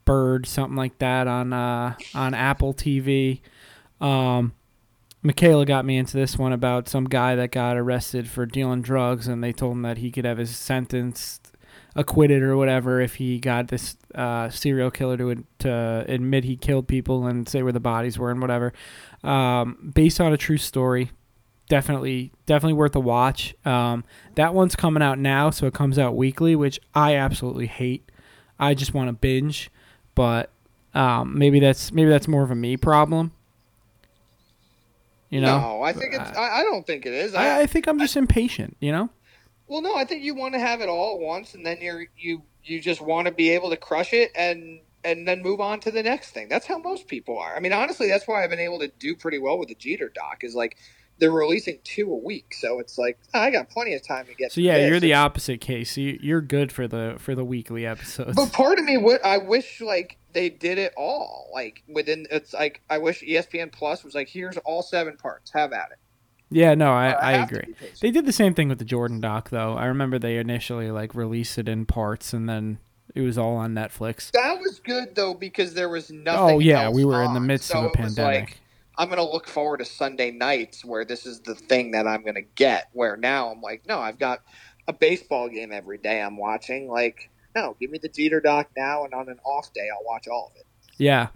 Bird, something like that on uh, on Apple TV. Um, Michaela got me into this one about some guy that got arrested for dealing drugs, and they told him that he could have his sentence acquitted or whatever if he got this uh, serial killer to to admit he killed people and say where the bodies were and whatever. Um, based on a true story, definitely definitely worth a watch. Um, that one's coming out now, so it comes out weekly, which I absolutely hate. I just want to binge, but um, maybe that's maybe that's more of a me problem. You know, no, I think it's. I, I don't think it is. I, I think I'm just impatient. You know, Well, no, I think you want to have it all at once, and then you're you you just want to be able to crush it and and then move on to the next thing. That's how most people are. I mean, honestly, that's why I've been able to do pretty well with the Jeter doc. Is like they're releasing two a week, so it's like I got plenty of time to get. so yeah, this. you're the opposite case. You, you're good for the for the weekly episodes. But part of me, would I wish like they did it all like within. It's like I wish ESPN Plus was like, here's all seven parts, have at it. Yeah, no, I, Or I agree. They did the same thing with the Jordan doc, though. I remember they initially like released it in parts, and then it was all on Netflix. That was good though because there was oh, nothing. Oh yeah, we were in the midst So of a pandemic. like, I'm going to look forward to Sunday nights where this is the thing that I'm going to get. Where now I'm like, no, I've got a baseball game every day I'm watching. Like, no, give me the Jeter doc now, and on an off day, I'll watch all of it. Yeah.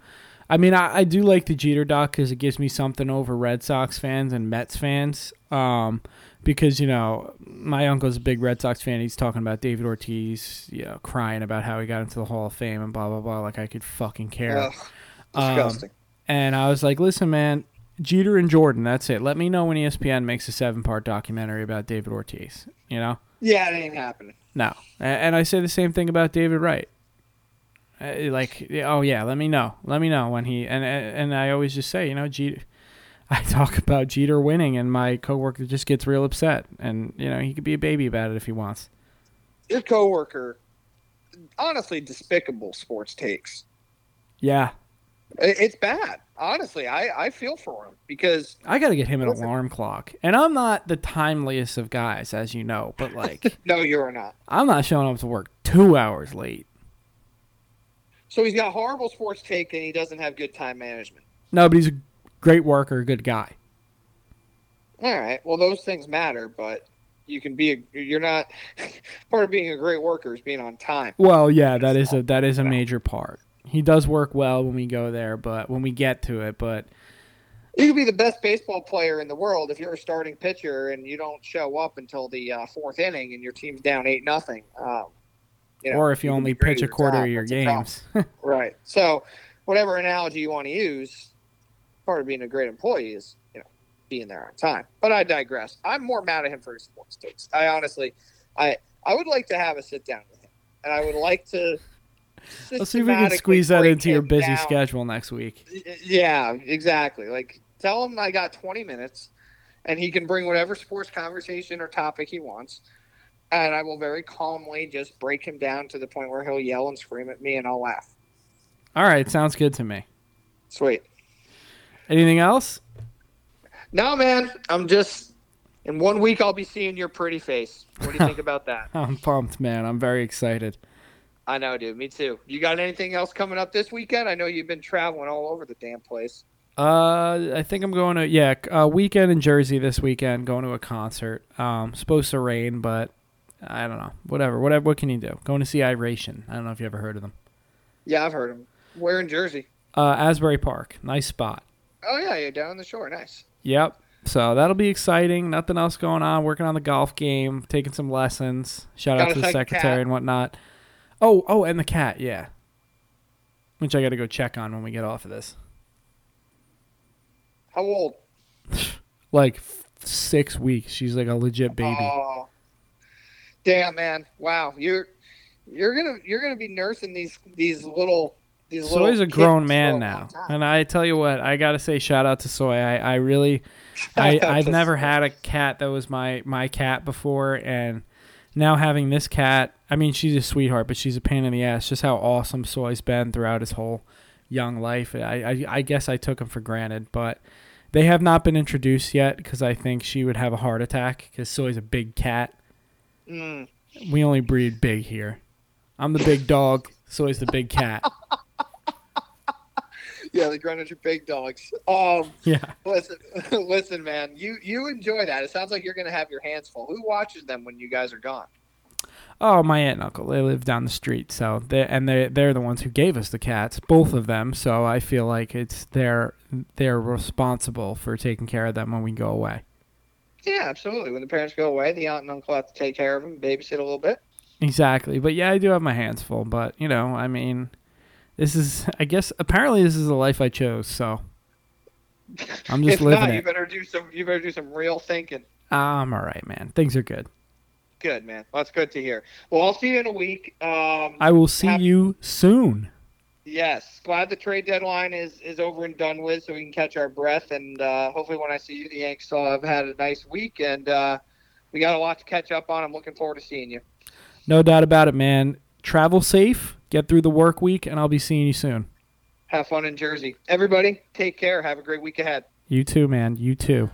I mean, I, I do like the Jeter doc because it gives me something over Red Sox fans and Mets fans. Um, because you know my uncle's a big Red Sox fan. He's talking about David Ortiz, you know, crying about how he got into the Hall of Fame and blah blah blah. Like I could fucking care. Ugh, disgusting. Um, and I was like, listen, man, Jeter and Jordan. That's it. Let me know when ESPN makes a seven part documentary about David Ortiz. You know. yeah, it ain't happening. No, and I say the same thing about David Wright. Uh, Like, oh yeah, let me know, let me know when he and and I always just say, you know, Jeter. I talk about Jeter winning, and my coworker just gets real upset, and you know he could be a baby about it if he wants. Your coworker, honestly, despicable sports takes. Yeah, It's bad. Honestly, I, I feel for him because I got to get him an alarm clock, and I'm not the timeliest of guys, as you know, but like no, you're not. I'm not showing up to work two hours late. So he's got horrible sports take and he doesn't have good time management. No, but he's a great worker, a good guy. All right. Well, those things matter, but you can be a, you're not part of being a great worker is being on time. Well, yeah, that is a that is a major part. He does work well when we go there, but when we get to it, but You could be the best baseball player in the world if you're a starting pitcher and you don't show up until the uh, fourth inning and your team's down eight nothing. Um, you know, or if you can only pitch a quarter of your That's a problem. games. Right. So, whatever analogy you want to use, part of being a great employee is, you know, being there on time. But I digress. I'm more mad at him for his sports takes. I honestly, I I would like to have a sit down with him, and I would like to. Let's see if we can squeeze that into your busy down. schedule next week. Yeah, exactly. Like, tell him I got 20 minutes, and he can bring whatever sports conversation or topic he wants. And I will very calmly just break him down to the point where he'll yell and scream at me, and I'll laugh. All right, sounds good to me. Sweet. Anything else? No, man. I'm just in one week. I'll be seeing your pretty face. What do you think about that? I'm pumped, man. I'm very excited. I know, dude. Me too. You got anything else coming up this weekend? I know you've been traveling all over the damn place. Uh, I think I'm going to yeah, a weekend in Jersey this weekend. Going to a concert. Um, supposed to rain, but I don't know. Whatever. Whatever. What can you do? Going to see Iration. I don't know if you ever heard of them. Yeah, I've heard of them. Where in Jersey? Uh, Asbury Park. Nice spot. Oh yeah, you're down the shore. Nice. Yep. So that'll be exciting. Nothing else going on. Working on the golf game, taking some lessons. Shout Got out to the secretary and whatnot. Oh, oh, and the cat, yeah. Which I got to go check on when we get off of this. How old? Like f- six weeks. She's like a legit baby. Oh, damn, man! Wow, you're you're gonna you're gonna be nursing these these little these little. Soy's a grown man now, and I tell you what, I gotta say, shout out to Soy. I, I really, I I've never had a cat that was my my cat before, and now having this cat, I mean, she's a sweetheart, but she's a pain in the ass. Just how awesome Soy's been throughout his whole young life. I, I, I guess I took him for granted, but they have not been introduced yet because I think she would have a heart attack because Soy's a big cat. Mm. We only breed big here. I'm the big dog. Soy's the big cat. Yeah, the Greenwich big dogs. Um, Yeah. listen, listen, man. You you enjoy that. It sounds like you're gonna have your hands full. Who watches them when you guys are gone? Oh, my aunt and uncle. They live down the street, so they and they they're the ones who gave us the cats, both of them. So I feel like it's they're they're responsible for taking care of them when we go away. Yeah, absolutely. When the parents go away, the aunt and uncle have to take care of them, babysit a little bit. Exactly. But yeah, I do have my hands full. But you know, I mean, this is I guess apparently this is the life I chose. So I'm just if living not, you better do some. You better do some real thinking. I'm all right, man. Things are good. Good man. Well, that's good to hear. Well, I'll see you in a week. Um, I will see Happy- you soon. yes, glad the trade deadline is is over and done with, so we can catch our breath. And uh, hopefully, when I see you, the Yanks will have had a nice week, and uh, we got a lot to catch up on. I'm looking forward to seeing you. No doubt about it, man. Travel safe. Get through the work week, and I'll be seeing you soon. Have fun in Jersey, everybody. Take care. Have a great week ahead. You too, man. You too.